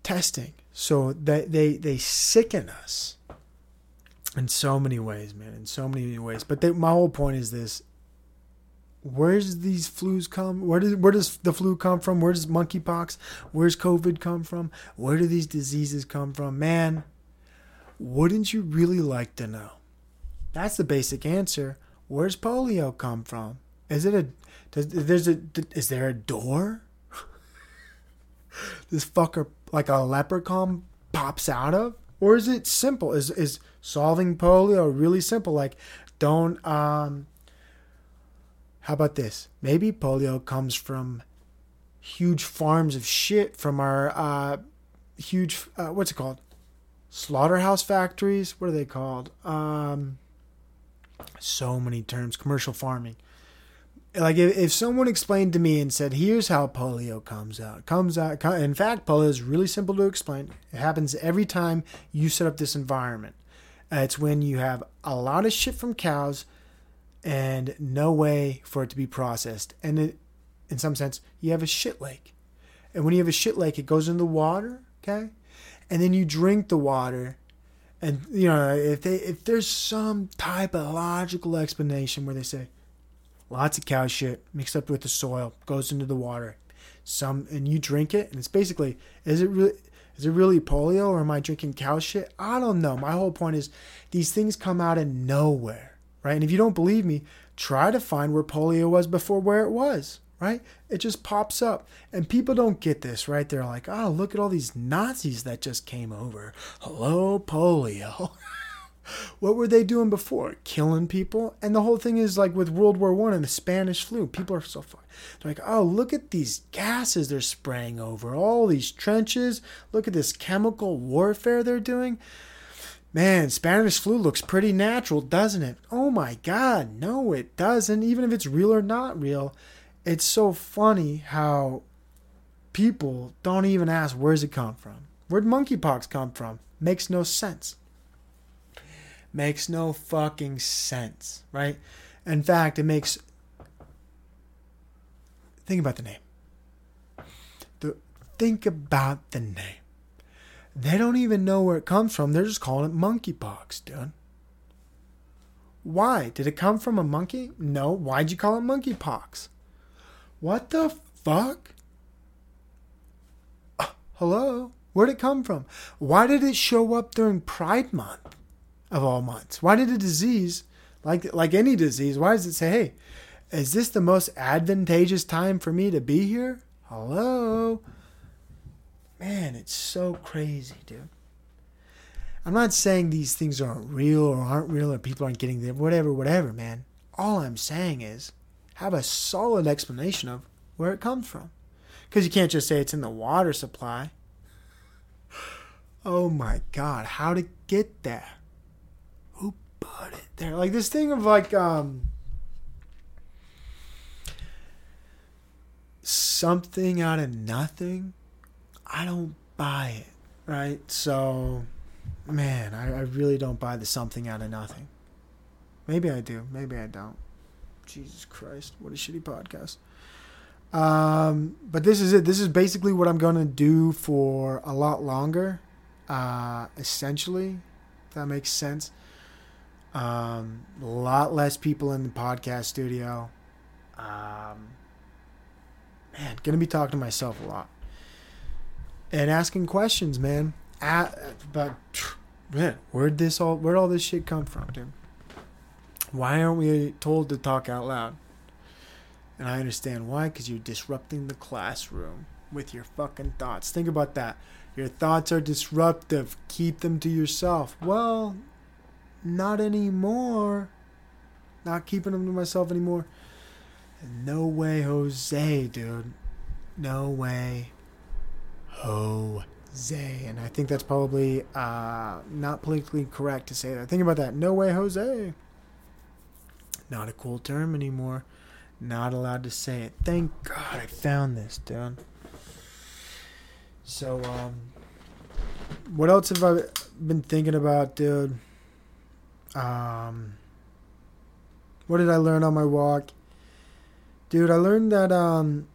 testing. So that they they sicken us in so many ways, man. In so many ways. But they, my whole point is this: where's these flus come? Where does where does the flu come from? Where does monkeypox? Where's COVID come from? Where do these diseases come from? Man, wouldn't you really like to know? That's the basic answer. Where's polio come from? Is it a does there's a is there a door? this fucker like a leprechaun pops out of? Or is it simple? Is is solving polio really simple? Like don't um how about this? Maybe polio comes from huge farms of shit from our uh, huge uh, what's it called? Slaughterhouse factories. What are they called? Um, so many terms. Commercial farming. Like if, if someone explained to me and said, "Here's how polio comes out," comes out. In fact, polio is really simple to explain. It happens every time you set up this environment. Uh, it's when you have a lot of shit from cows and no way for it to be processed. And it, in some sense, you have a shit lake. And when you have a shit lake, it goes in the water, okay? And then you drink the water. And you know, if they if there's some type of logical explanation where they say lots of cow shit mixed up with the soil goes into the water, some and you drink it, and it's basically is it really is it really polio or am I drinking cow shit? I don't know. My whole point is these things come out of nowhere right? And if you don't believe me, try to find where polio was before where it was, right? It just pops up. And people don't get this, right? They're like, oh, look at all these Nazis that just came over. Hello, polio. what were they doing before? Killing people? And the whole thing is like with World War One and the Spanish flu. People are so fun. They're like, oh, look at these gases they're spraying over all these trenches. Look at this chemical warfare they're doing. Man, Spanish flu looks pretty natural, doesn't it? Oh my god, no, it doesn't. Even if it's real or not real, it's so funny how people don't even ask where's it come from. Where'd monkeypox come from? Makes no sense. Makes no fucking sense, right? In fact, it makes. Think about the name. The, think about the name. They don't even know where it comes from. They're just calling it monkeypox, dude. Why? Did it come from a monkey? No. Why'd you call it monkeypox? What the fuck? Uh, hello? Where'd it come from? Why did it show up during Pride Month of all months? Why did a disease, like like any disease, why does it say, hey, is this the most advantageous time for me to be here? Hello? Man, it's so crazy, dude. I'm not saying these things aren't real or aren't real or people aren't getting them, whatever, whatever, man. All I'm saying is have a solid explanation of where it comes from. Because you can't just say it's in the water supply. Oh my god, how to get there? Who put it there? Like this thing of like um something out of nothing I don't buy it, right? So, man, I, I really don't buy the something out of nothing. Maybe I do. Maybe I don't. Jesus Christ, what a shitty podcast. Um, but this is it. This is basically what I'm going to do for a lot longer, uh, essentially. If that makes sense. Um, a lot less people in the podcast studio. Um, man, going to be talking to myself a lot and asking questions, man. At, but man, where'd this all where'd all this shit come from, dude? Why aren't we told to talk out loud? And I understand why, because you're disrupting the classroom with your fucking thoughts. Think about that. Your thoughts are disruptive. Keep them to yourself. Well, not anymore. Not keeping them to myself anymore. No way, Jose, dude. No way. Jose. And I think that's probably uh, not politically correct to say that. Think about that. No way, Jose. Not a cool term anymore. Not allowed to say it. Thank God I found this, dude. So, um, what else have I been thinking about, dude? Um, what did I learn on my walk? Dude, I learned that, um,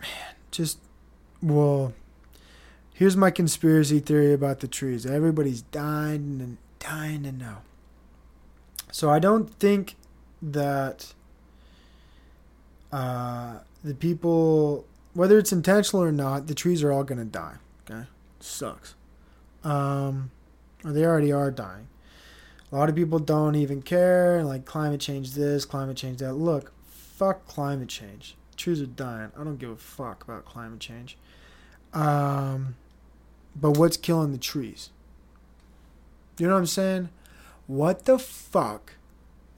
man, just, well, here's my conspiracy theory about the trees. Everybody's dying and dying to know. So I don't think that uh, the people, whether it's intentional or not, the trees are all going to die. Okay? Sucks. Um, or they already are dying. A lot of people don't even care, like climate change this, climate change that. Look, fuck climate change. Trees are dying. I don't give a fuck about climate change. Um, but what's killing the trees? You know what I'm saying? What the fuck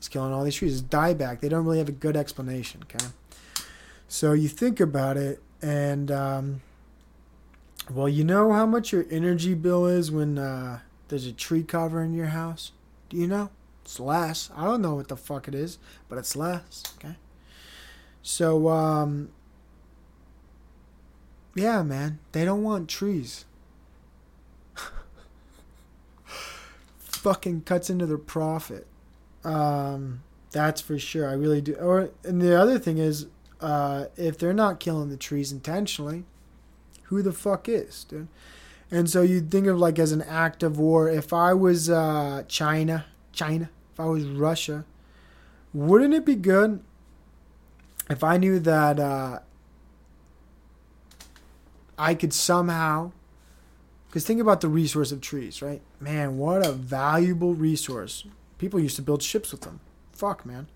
is killing all these trees? It's dieback. They don't really have a good explanation, okay? So you think about it, and um, well, you know how much your energy bill is when uh, there's a tree cover in your house? Do you know? It's less. I don't know what the fuck it is, but it's less, okay? So, um, yeah, man, they don't want trees. Fucking cuts into their profit. Um, that's for sure. I really do. Or and the other thing is, uh, if they're not killing the trees intentionally, who the fuck is, dude? And so you'd think of like as an act of war. If I was uh, China, China, if I was Russia, wouldn't it be good if I knew that uh, I could somehow, because think about the resource of trees, right? Man, what a valuable resource. People used to build ships with them. Fuck, man.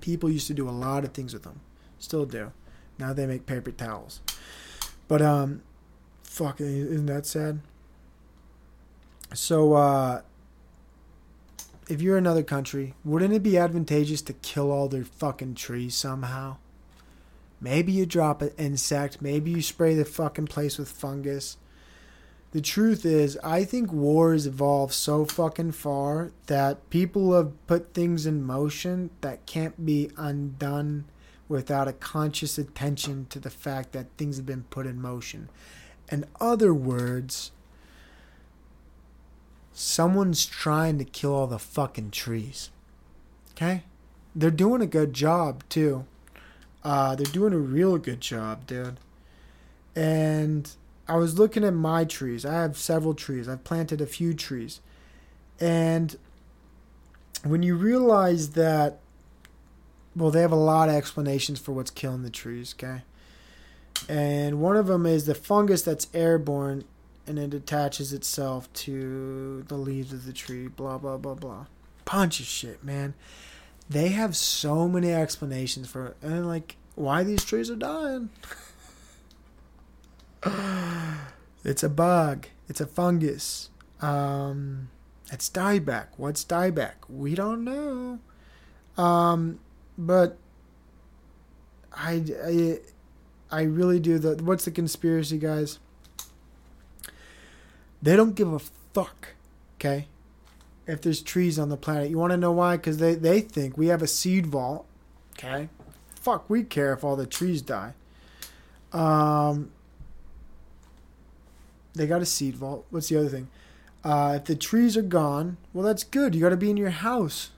People used to do a lot of things with them. Still do. Now they make paper towels. But um fuck, isn't that sad? So uh if you're another country, wouldn't it be advantageous to kill all their fucking trees somehow? Maybe you drop an insect, maybe you spray the fucking place with fungus. The truth is, I think wars evolve so fucking far that people have put things in motion that can't be undone without a conscious attention to the fact that things have been put in motion. In other words, someone's trying to kill all the fucking trees. Okay? They're doing a good job, too. Uh, they're doing a real good job, dude. And I was looking at my trees. I have several trees. I've planted a few trees. And when you realize that, well, they have a lot of explanations for what's killing the trees, okay? And one of them is the fungus that's airborne and it attaches itself to the leaves of the tree, blah, blah, blah, blah. Bunch of shit, man. They have so many explanations for it. And, like, why these trees are dying. it's a bug. It's a fungus. Um, it's dieback. What's dieback? We don't know. Um, but I, I, I really do. The what's the conspiracy, guys? They don't give a fuck. Okay, if there's trees on the planet, you want to know why? Because they they think we have a seed vault. Okay, fuck, we care if all the trees die. Um, they got a seed vault. What's the other thing? Uh, if the trees are gone, well, that's good. You got to be in your house.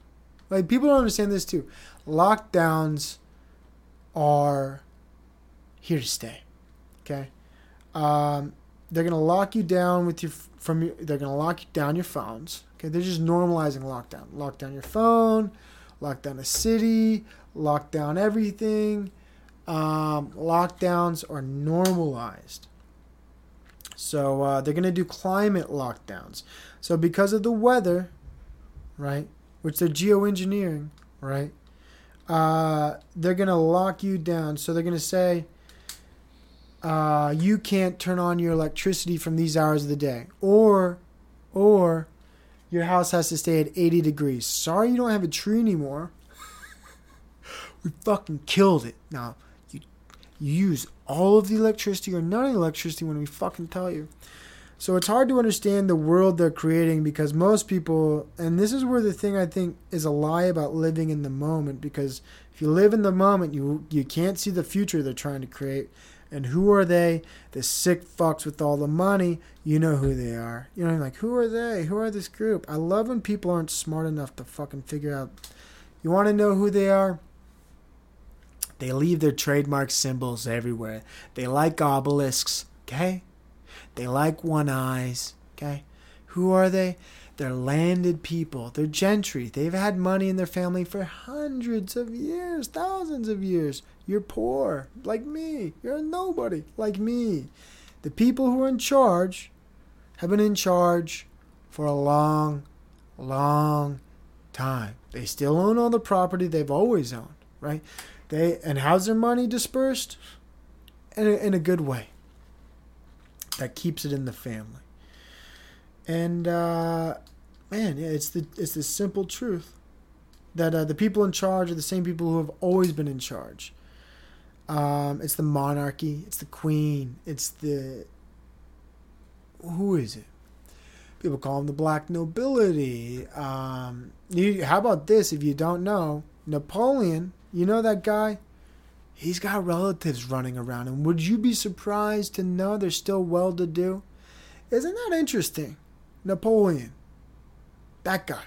Like people don't understand this too. Lockdowns are here to stay. Okay, um, they're gonna lock you down with your from your, they're gonna lock down your phones. Okay, they're just normalizing lockdown. Lock down your phone, lock down a city, lock down everything. Um, lockdowns are normalized. So uh, they're gonna do climate lockdowns. So because of the weather, right, which they're geoengineering, right, uh, they're gonna lock you down. So they're gonna say uh, you can't turn on your electricity from these hours of the day, or, or your house has to stay at 80 degrees. Sorry, you don't have a tree anymore. we fucking killed it. Now, you, you use all of the electricity or none of the electricity when we fucking tell you. So it's hard to understand the world they're creating because most people, and this is where the thing I think is a lie about living in the moment. Because if you live in the moment, you you can't see the future they're trying to create. And who are they? The sick fucks with all the money. You know who they are. You know, like who are they? Who are this group? I love when people aren't smart enough to fucking figure out. You want to know who they are? They leave their trademark symbols everywhere. They like obelisks. Okay they like one eyes. Okay. Who are they? They're landed people. They're gentry. They've had money in their family for hundreds of years, thousands of years. You're poor, like me. You're a nobody, like me. The people who are in charge have been in charge for a long, long time. They still own all the property they've always owned, right? They and how's their money dispersed? In a, in a good way that keeps it in the family. And uh, man, yeah, it's the it's the simple truth that uh, the people in charge are the same people who have always been in charge. Um, it's the monarchy. It's the queen. It's the who is it? People call them the black nobility. Um, you, how about this? If you don't know, Napoleon, you know that guy? he's got relatives running around. And would you be surprised to know they're still well to do? Isn't that interesting? Napoleon, that guy.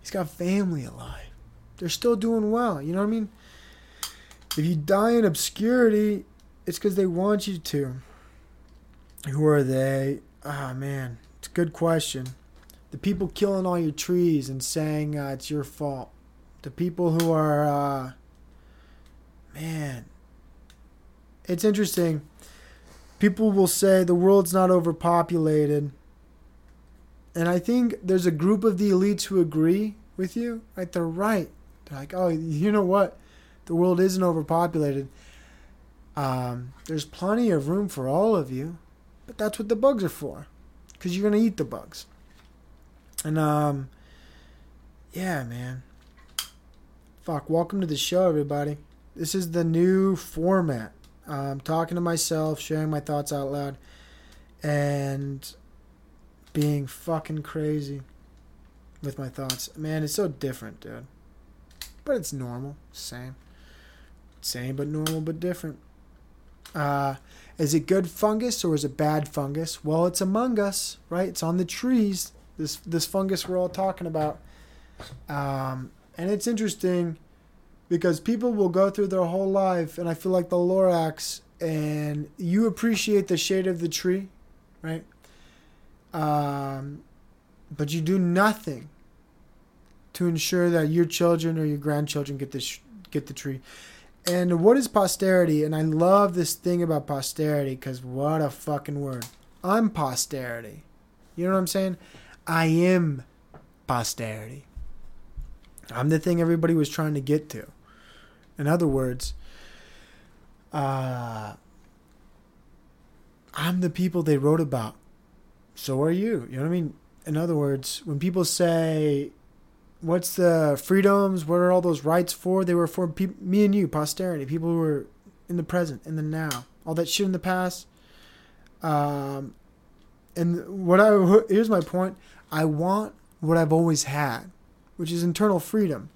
He's got family alive. They're still doing well. You know what I mean? If you die in obscurity, it's because they want you to. Who are they? Ah, oh, man. It's a good question. The people killing all your trees and saying uh, it's your fault the people who are uh, man it's interesting people will say the world's not overpopulated and i think there's a group of the elites who agree with you right? They're right. They're like oh you know what? The world isn't overpopulated. Um, there's plenty of room for all of you but that's what the bugs are for because you're going to eat the bugs. And um, yeah man. Fuck, welcome to the show, everybody. This is the new format. I'm talking to myself, sharing my thoughts out loud, and being fucking crazy with my thoughts. Man, it's so different, dude. But it's normal. Same. Same but normal but different. Uh, is it good fungus or is it bad fungus? Well, it's among us, right? It's on the trees. This this fungus we're all talking about. Um, and it's interesting because people will go through their whole life, and I feel like the Lorax, and you appreciate the shade of the tree, right? Um, but you do nothing to ensure that your children or your grandchildren get this get the tree. And what is posterity? And I love this thing about posterity because what a fucking word. I'm posterity. You know what I'm saying? I am posterity. I'm the thing everybody was trying to get to. In other words, uh, I'm the people they wrote about. So are you. You know what I mean? In other words, when people say, what's the freedoms? What are all those rights for? They were for pe- me and you, posterity, people who are in the present, in the now. All that shit in the past. Um, and what I here's my point. I want what I've always had which is internal freedom.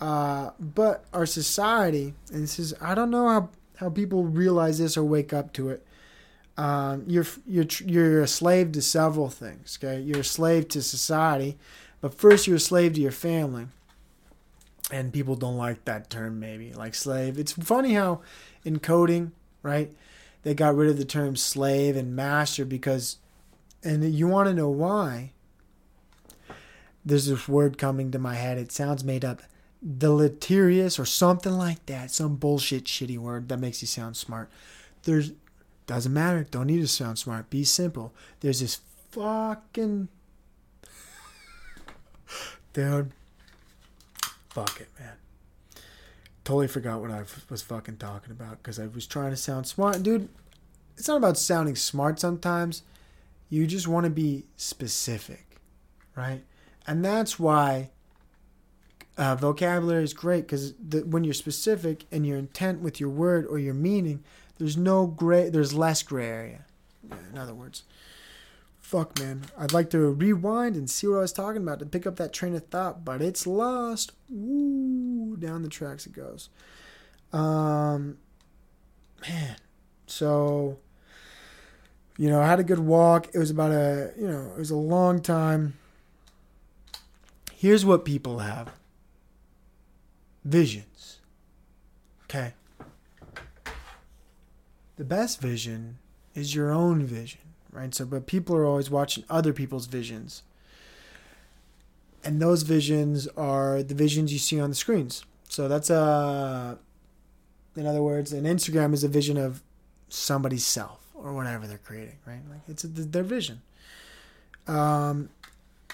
Uh, but our society, and this is, I don't know how, how people realize this or wake up to it. Um, you're, you're, you're a slave to several things, okay? You're a slave to society, but first you're a slave to your family. And people don't like that term, maybe, like slave. It's funny how in coding, right, they got rid of the term slave and master because, and you want to know why there's this word coming to my head. It sounds made up. Deleterious or something like that. Some bullshit shitty word that makes you sound smart. There's doesn't matter. Don't need to sound smart. Be simple. There's this fucking dude. Fuck it, man. Totally forgot what I was fucking talking about because I was trying to sound smart. Dude, it's not about sounding smart sometimes. You just want to be specific, right? And that's why uh, vocabulary is great because when you're specific and your intent with your word or your meaning, there's no gray, there's less gray area. In other words, fuck, man. I'd like to rewind and see what I was talking about to pick up that train of thought, but it's lost. Woo, down the tracks it goes. Um, man. So, you know, I had a good walk. It was about a, you know, it was a long time. Here's what people have visions. Okay. The best vision is your own vision, right? So, but people are always watching other people's visions. And those visions are the visions you see on the screens. So that's a, in other words, an Instagram is a vision of somebody's self or whatever they're creating, right? Like it's a, their vision. Um,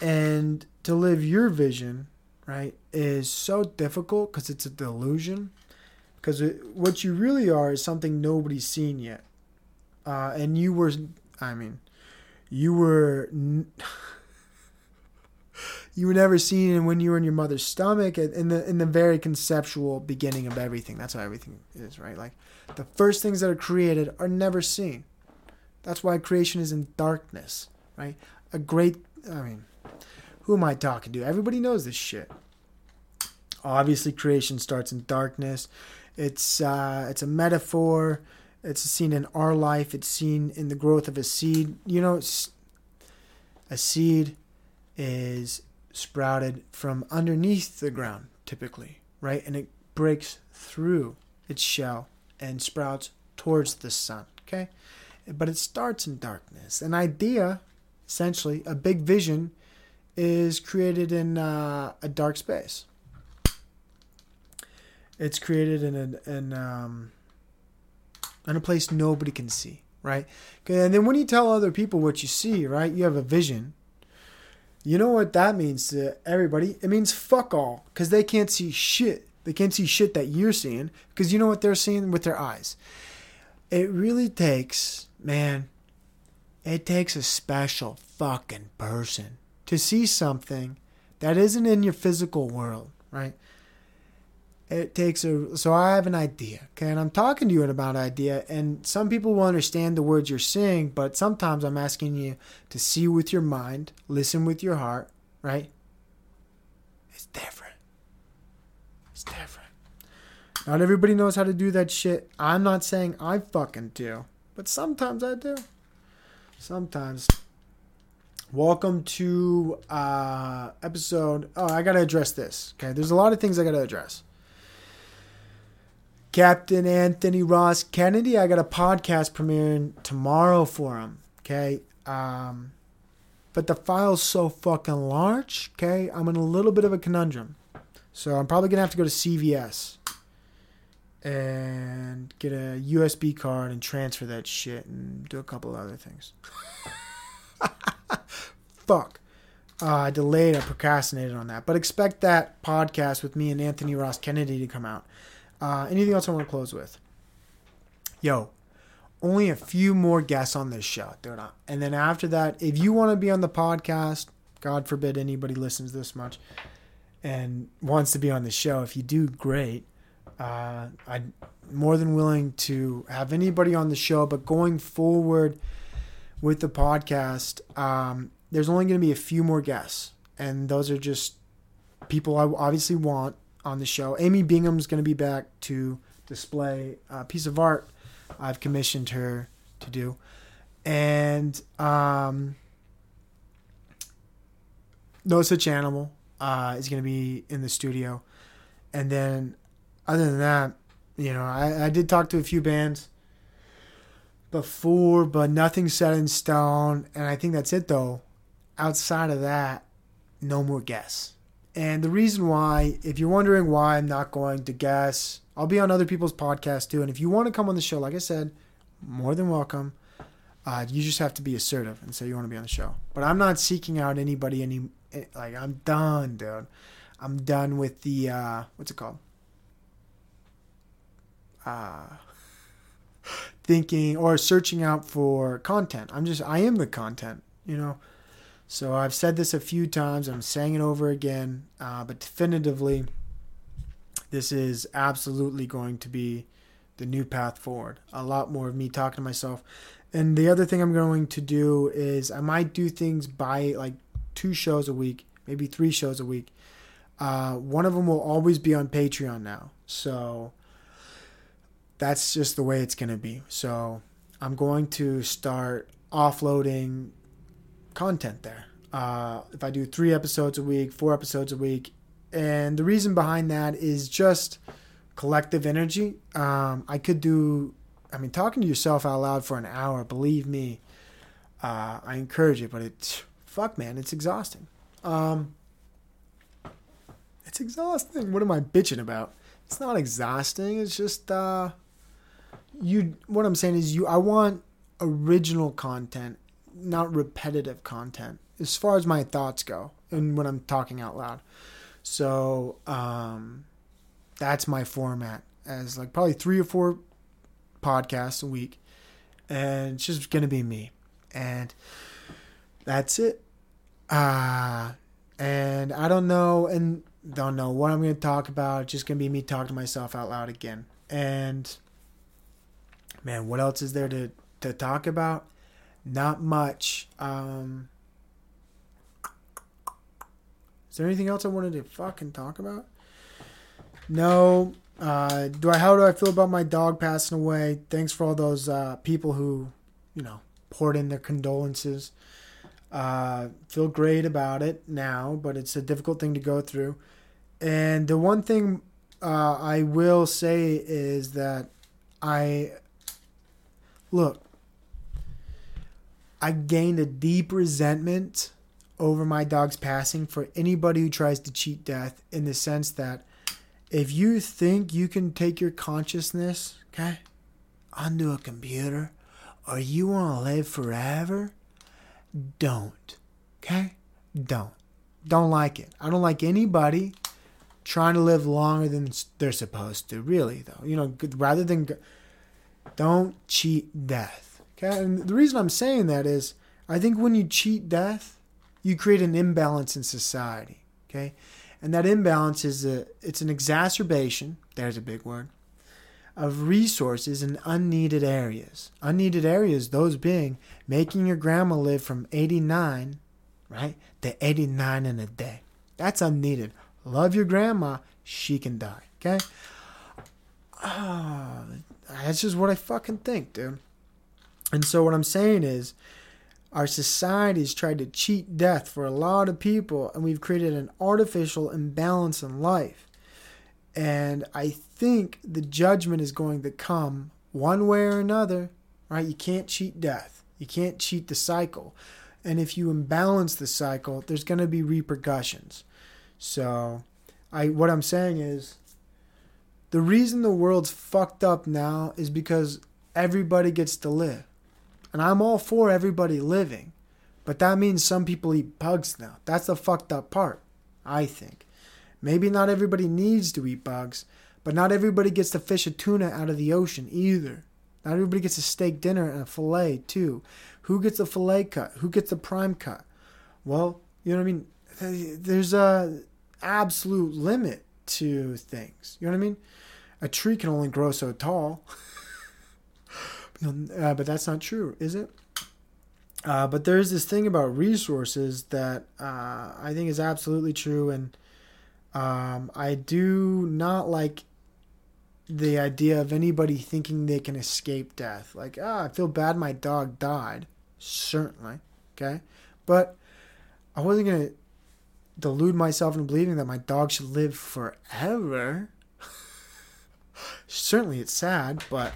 and to live your vision, right, is so difficult because it's a delusion. Because what you really are is something nobody's seen yet. Uh, and you were, I mean, you were. N- you were never seen when you were in your mother's stomach in the in the very conceptual beginning of everything that's how everything is right like the first things that are created are never seen that's why creation is in darkness right a great i mean who am i talking to everybody knows this shit obviously creation starts in darkness it's uh it's a metaphor it's seen in our life it's seen in the growth of a seed you know a seed is sprouted from underneath the ground, typically, right? And it breaks through its shell and sprouts towards the sun, okay? But it starts in darkness. An idea, essentially, a big vision, is created in uh, a dark space. It's created in a, in, um, in a place nobody can see, right? And then when you tell other people what you see, right, you have a vision you know what that means to everybody? It means fuck all because they can't see shit. They can't see shit that you're seeing because you know what they're seeing with their eyes. It really takes, man, it takes a special fucking person to see something that isn't in your physical world, right? it takes a so i have an idea okay? And i'm talking to you about idea and some people will understand the words you're saying but sometimes i'm asking you to see with your mind listen with your heart right? It's different. It's different. Not everybody knows how to do that shit. I'm not saying i fucking do but sometimes i do. Sometimes welcome to uh episode oh i gotta address this okay there's a lot of things i gotta address Captain Anthony Ross Kennedy. I got a podcast premiering tomorrow for him. Okay. Um, but the file's so fucking large. Okay. I'm in a little bit of a conundrum. So I'm probably to have to go to CVS and get a USB card and transfer that shit and do a couple other things. Fuck. Uh, I delayed, I procrastinated on that. But expect that podcast with me and Anthony Ross Kennedy to come out. Uh, anything else I want to close with? Yo, only a few more guests on this show, dude. And then after that, if you want to be on the podcast, God forbid anybody listens this much and wants to be on the show. If you do, great. Uh, I'm more than willing to have anybody on the show. But going forward with the podcast, um, there's only going to be a few more guests, and those are just people I obviously want on the show. Amy Bingham's going to be back to display a piece of art I've commissioned her to do. And um, No Such Animal uh, is going to be in the studio. And then, other than that, you know, I, I did talk to a few bands before, but nothing set in stone. And I think that's it, though. Outside of that, no more guess. And the reason why, if you're wondering why I'm not going to guess, I'll be on other people's podcasts too. And if you want to come on the show, like I said, more than welcome. Uh, you just have to be assertive and say you want to be on the show. But I'm not seeking out anybody any eh, like I'm done, dude. I'm done with the uh, what's it called? Uh, thinking or searching out for content. I'm just I am the content, you know. So I've said this a few times. I'm saying it over again, uh, but definitively, this is absolutely going to be the new path forward. A lot more of me talking to myself And the other thing I'm going to do is I might do things by like two shows a week, maybe three shows a week. Uh, one of them will always be on Patreon now. So that's just the way it's going to be. So I'm going to start offloading content there. Uh, if I do three episodes a week, four episodes a week, and the reason behind that is just collective energy. Um, I could do, I mean, talking to yourself out loud for an hour, believe me, uh, I encourage it, but it's, fuck, man, it's exhausting. Um, it's exhausting. What am I bitching about? It's not exhausting. It's just, uh, you, what I'm saying is you, I want original content, not repetitive content, as far as my thoughts go and when I'm talking out loud. So, um, that's my format as like probably three or four podcasts a week and it's just gonna be me and that's it uh and i don't know and don't know what i'm gonna talk about it's just gonna be me talking to myself out loud again and man what else is there to to talk about not much um is there anything else i wanted to fucking talk about no. Uh, do I? How do I feel about my dog passing away? Thanks for all those uh, people who, you know, poured in their condolences. Uh, feel great about it now, but it's a difficult thing to go through. And the one thing uh, I will say is that I look. I gained a deep resentment over my dog's passing for anybody who tries to cheat death in the sense that if you think you can take your consciousness, okay, onto a computer, or you want to live forever, don't. Okay? Don't. Don't like it. I don't like anybody trying to live longer than they're supposed to, really, though. You know, rather than. Don't cheat death. Okay? And the reason I'm saying that is I think when you cheat death, you create an imbalance in society. Okay? And that imbalance is a it's an exacerbation, there's a big word, of resources in unneeded areas. Unneeded areas, those being making your grandma live from 89, right, to 89 in a day. That's unneeded. Love your grandma, she can die. Okay? Ah, that's just what I fucking think, dude. And so what I'm saying is our society's tried to cheat death for a lot of people, and we've created an artificial imbalance in life. And I think the judgment is going to come one way or another, right? You can't cheat death, you can't cheat the cycle. And if you imbalance the cycle, there's going to be repercussions. So, I what I'm saying is the reason the world's fucked up now is because everybody gets to live. And I'm all for everybody living. But that means some people eat bugs now. That's the fucked up part, I think. Maybe not everybody needs to eat bugs, but not everybody gets to fish a tuna out of the ocean either. Not everybody gets a steak dinner and a fillet too. Who gets the fillet cut? Who gets the prime cut? Well, you know what I mean? There's a absolute limit to things. You know what I mean? A tree can only grow so tall. Uh, but that's not true, is it? Uh, but there's this thing about resources that uh, I think is absolutely true, and um, I do not like the idea of anybody thinking they can escape death. Like, ah, I feel bad my dog died. Certainly, okay, but I wasn't gonna delude myself into believing that my dog should live forever. Certainly, it's sad, but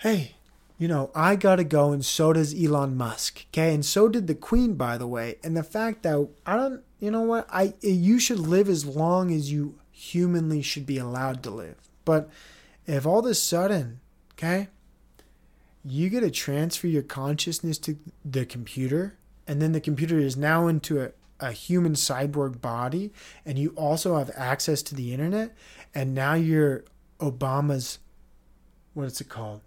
hey, you know, I gotta go, and so does Elon Musk. Okay, and so did the Queen, by the way. And the fact that I don't, you know what, I you should live as long as you humanly should be allowed to live. But if all of a sudden, okay, you get to transfer your consciousness to the computer, and then the computer is now into a, a human cyborg body, and you also have access to the internet, and now you're Obama's, what is it called?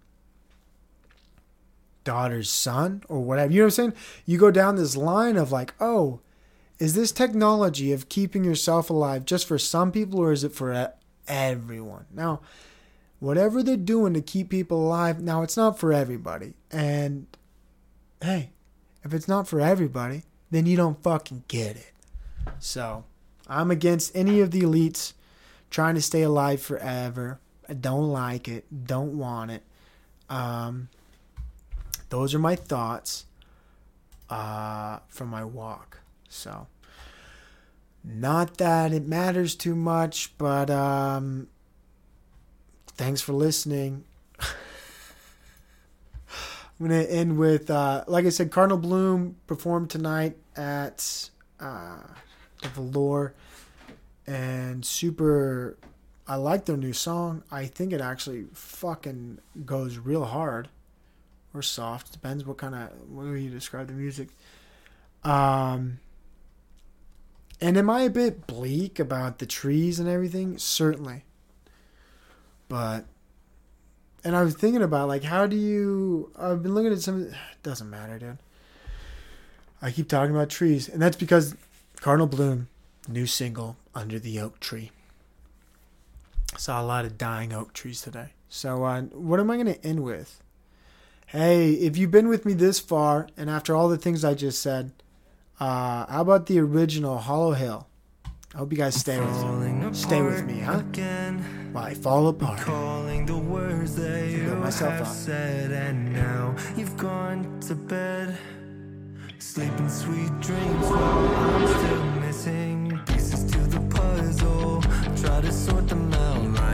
daughter's son or whatever. You know what I'm saying? You go down this line of like, oh, is this technology of keeping yourself alive just for some people or is it for everyone? Now, whatever they're doing to keep people alive, now it's not for everybody. And hey, if it's not for everybody, then you don't fucking get it. So, I'm against any of the elites trying to stay alive forever. I don't like it, don't want it. Um, those are my thoughts uh, from my walk. So, not that it matters too much, but um, thanks for listening. I'm going to end with, uh, like I said, Cardinal Bloom performed tonight at uh, the Velour. And super, I like their new song. I think it actually fucking goes real hard or soft. Depends what kind of, way you describe the music. Um, and am I a bit bleak about the trees and everything? Certainly. But and I was thinking about like how do you I've been looking at some it doesn't matter, dude. I keep talking about trees, and that's because Cardinal Bloom, new single, Under the Oak Tree. I Saw a lot of dying oak trees today. So uh, what am I gonna end with? Hey, if you've been with me this far, and after all the things I just said, uh, how about the original Hollow Hill? I hope you guys stay with me. Stay with me, huh? While I fall apart. Words that you myself have said, and now you've gone to bed, sleeping sweet dreams while I'm still missing pieces to the puzzle. Try to sort them out.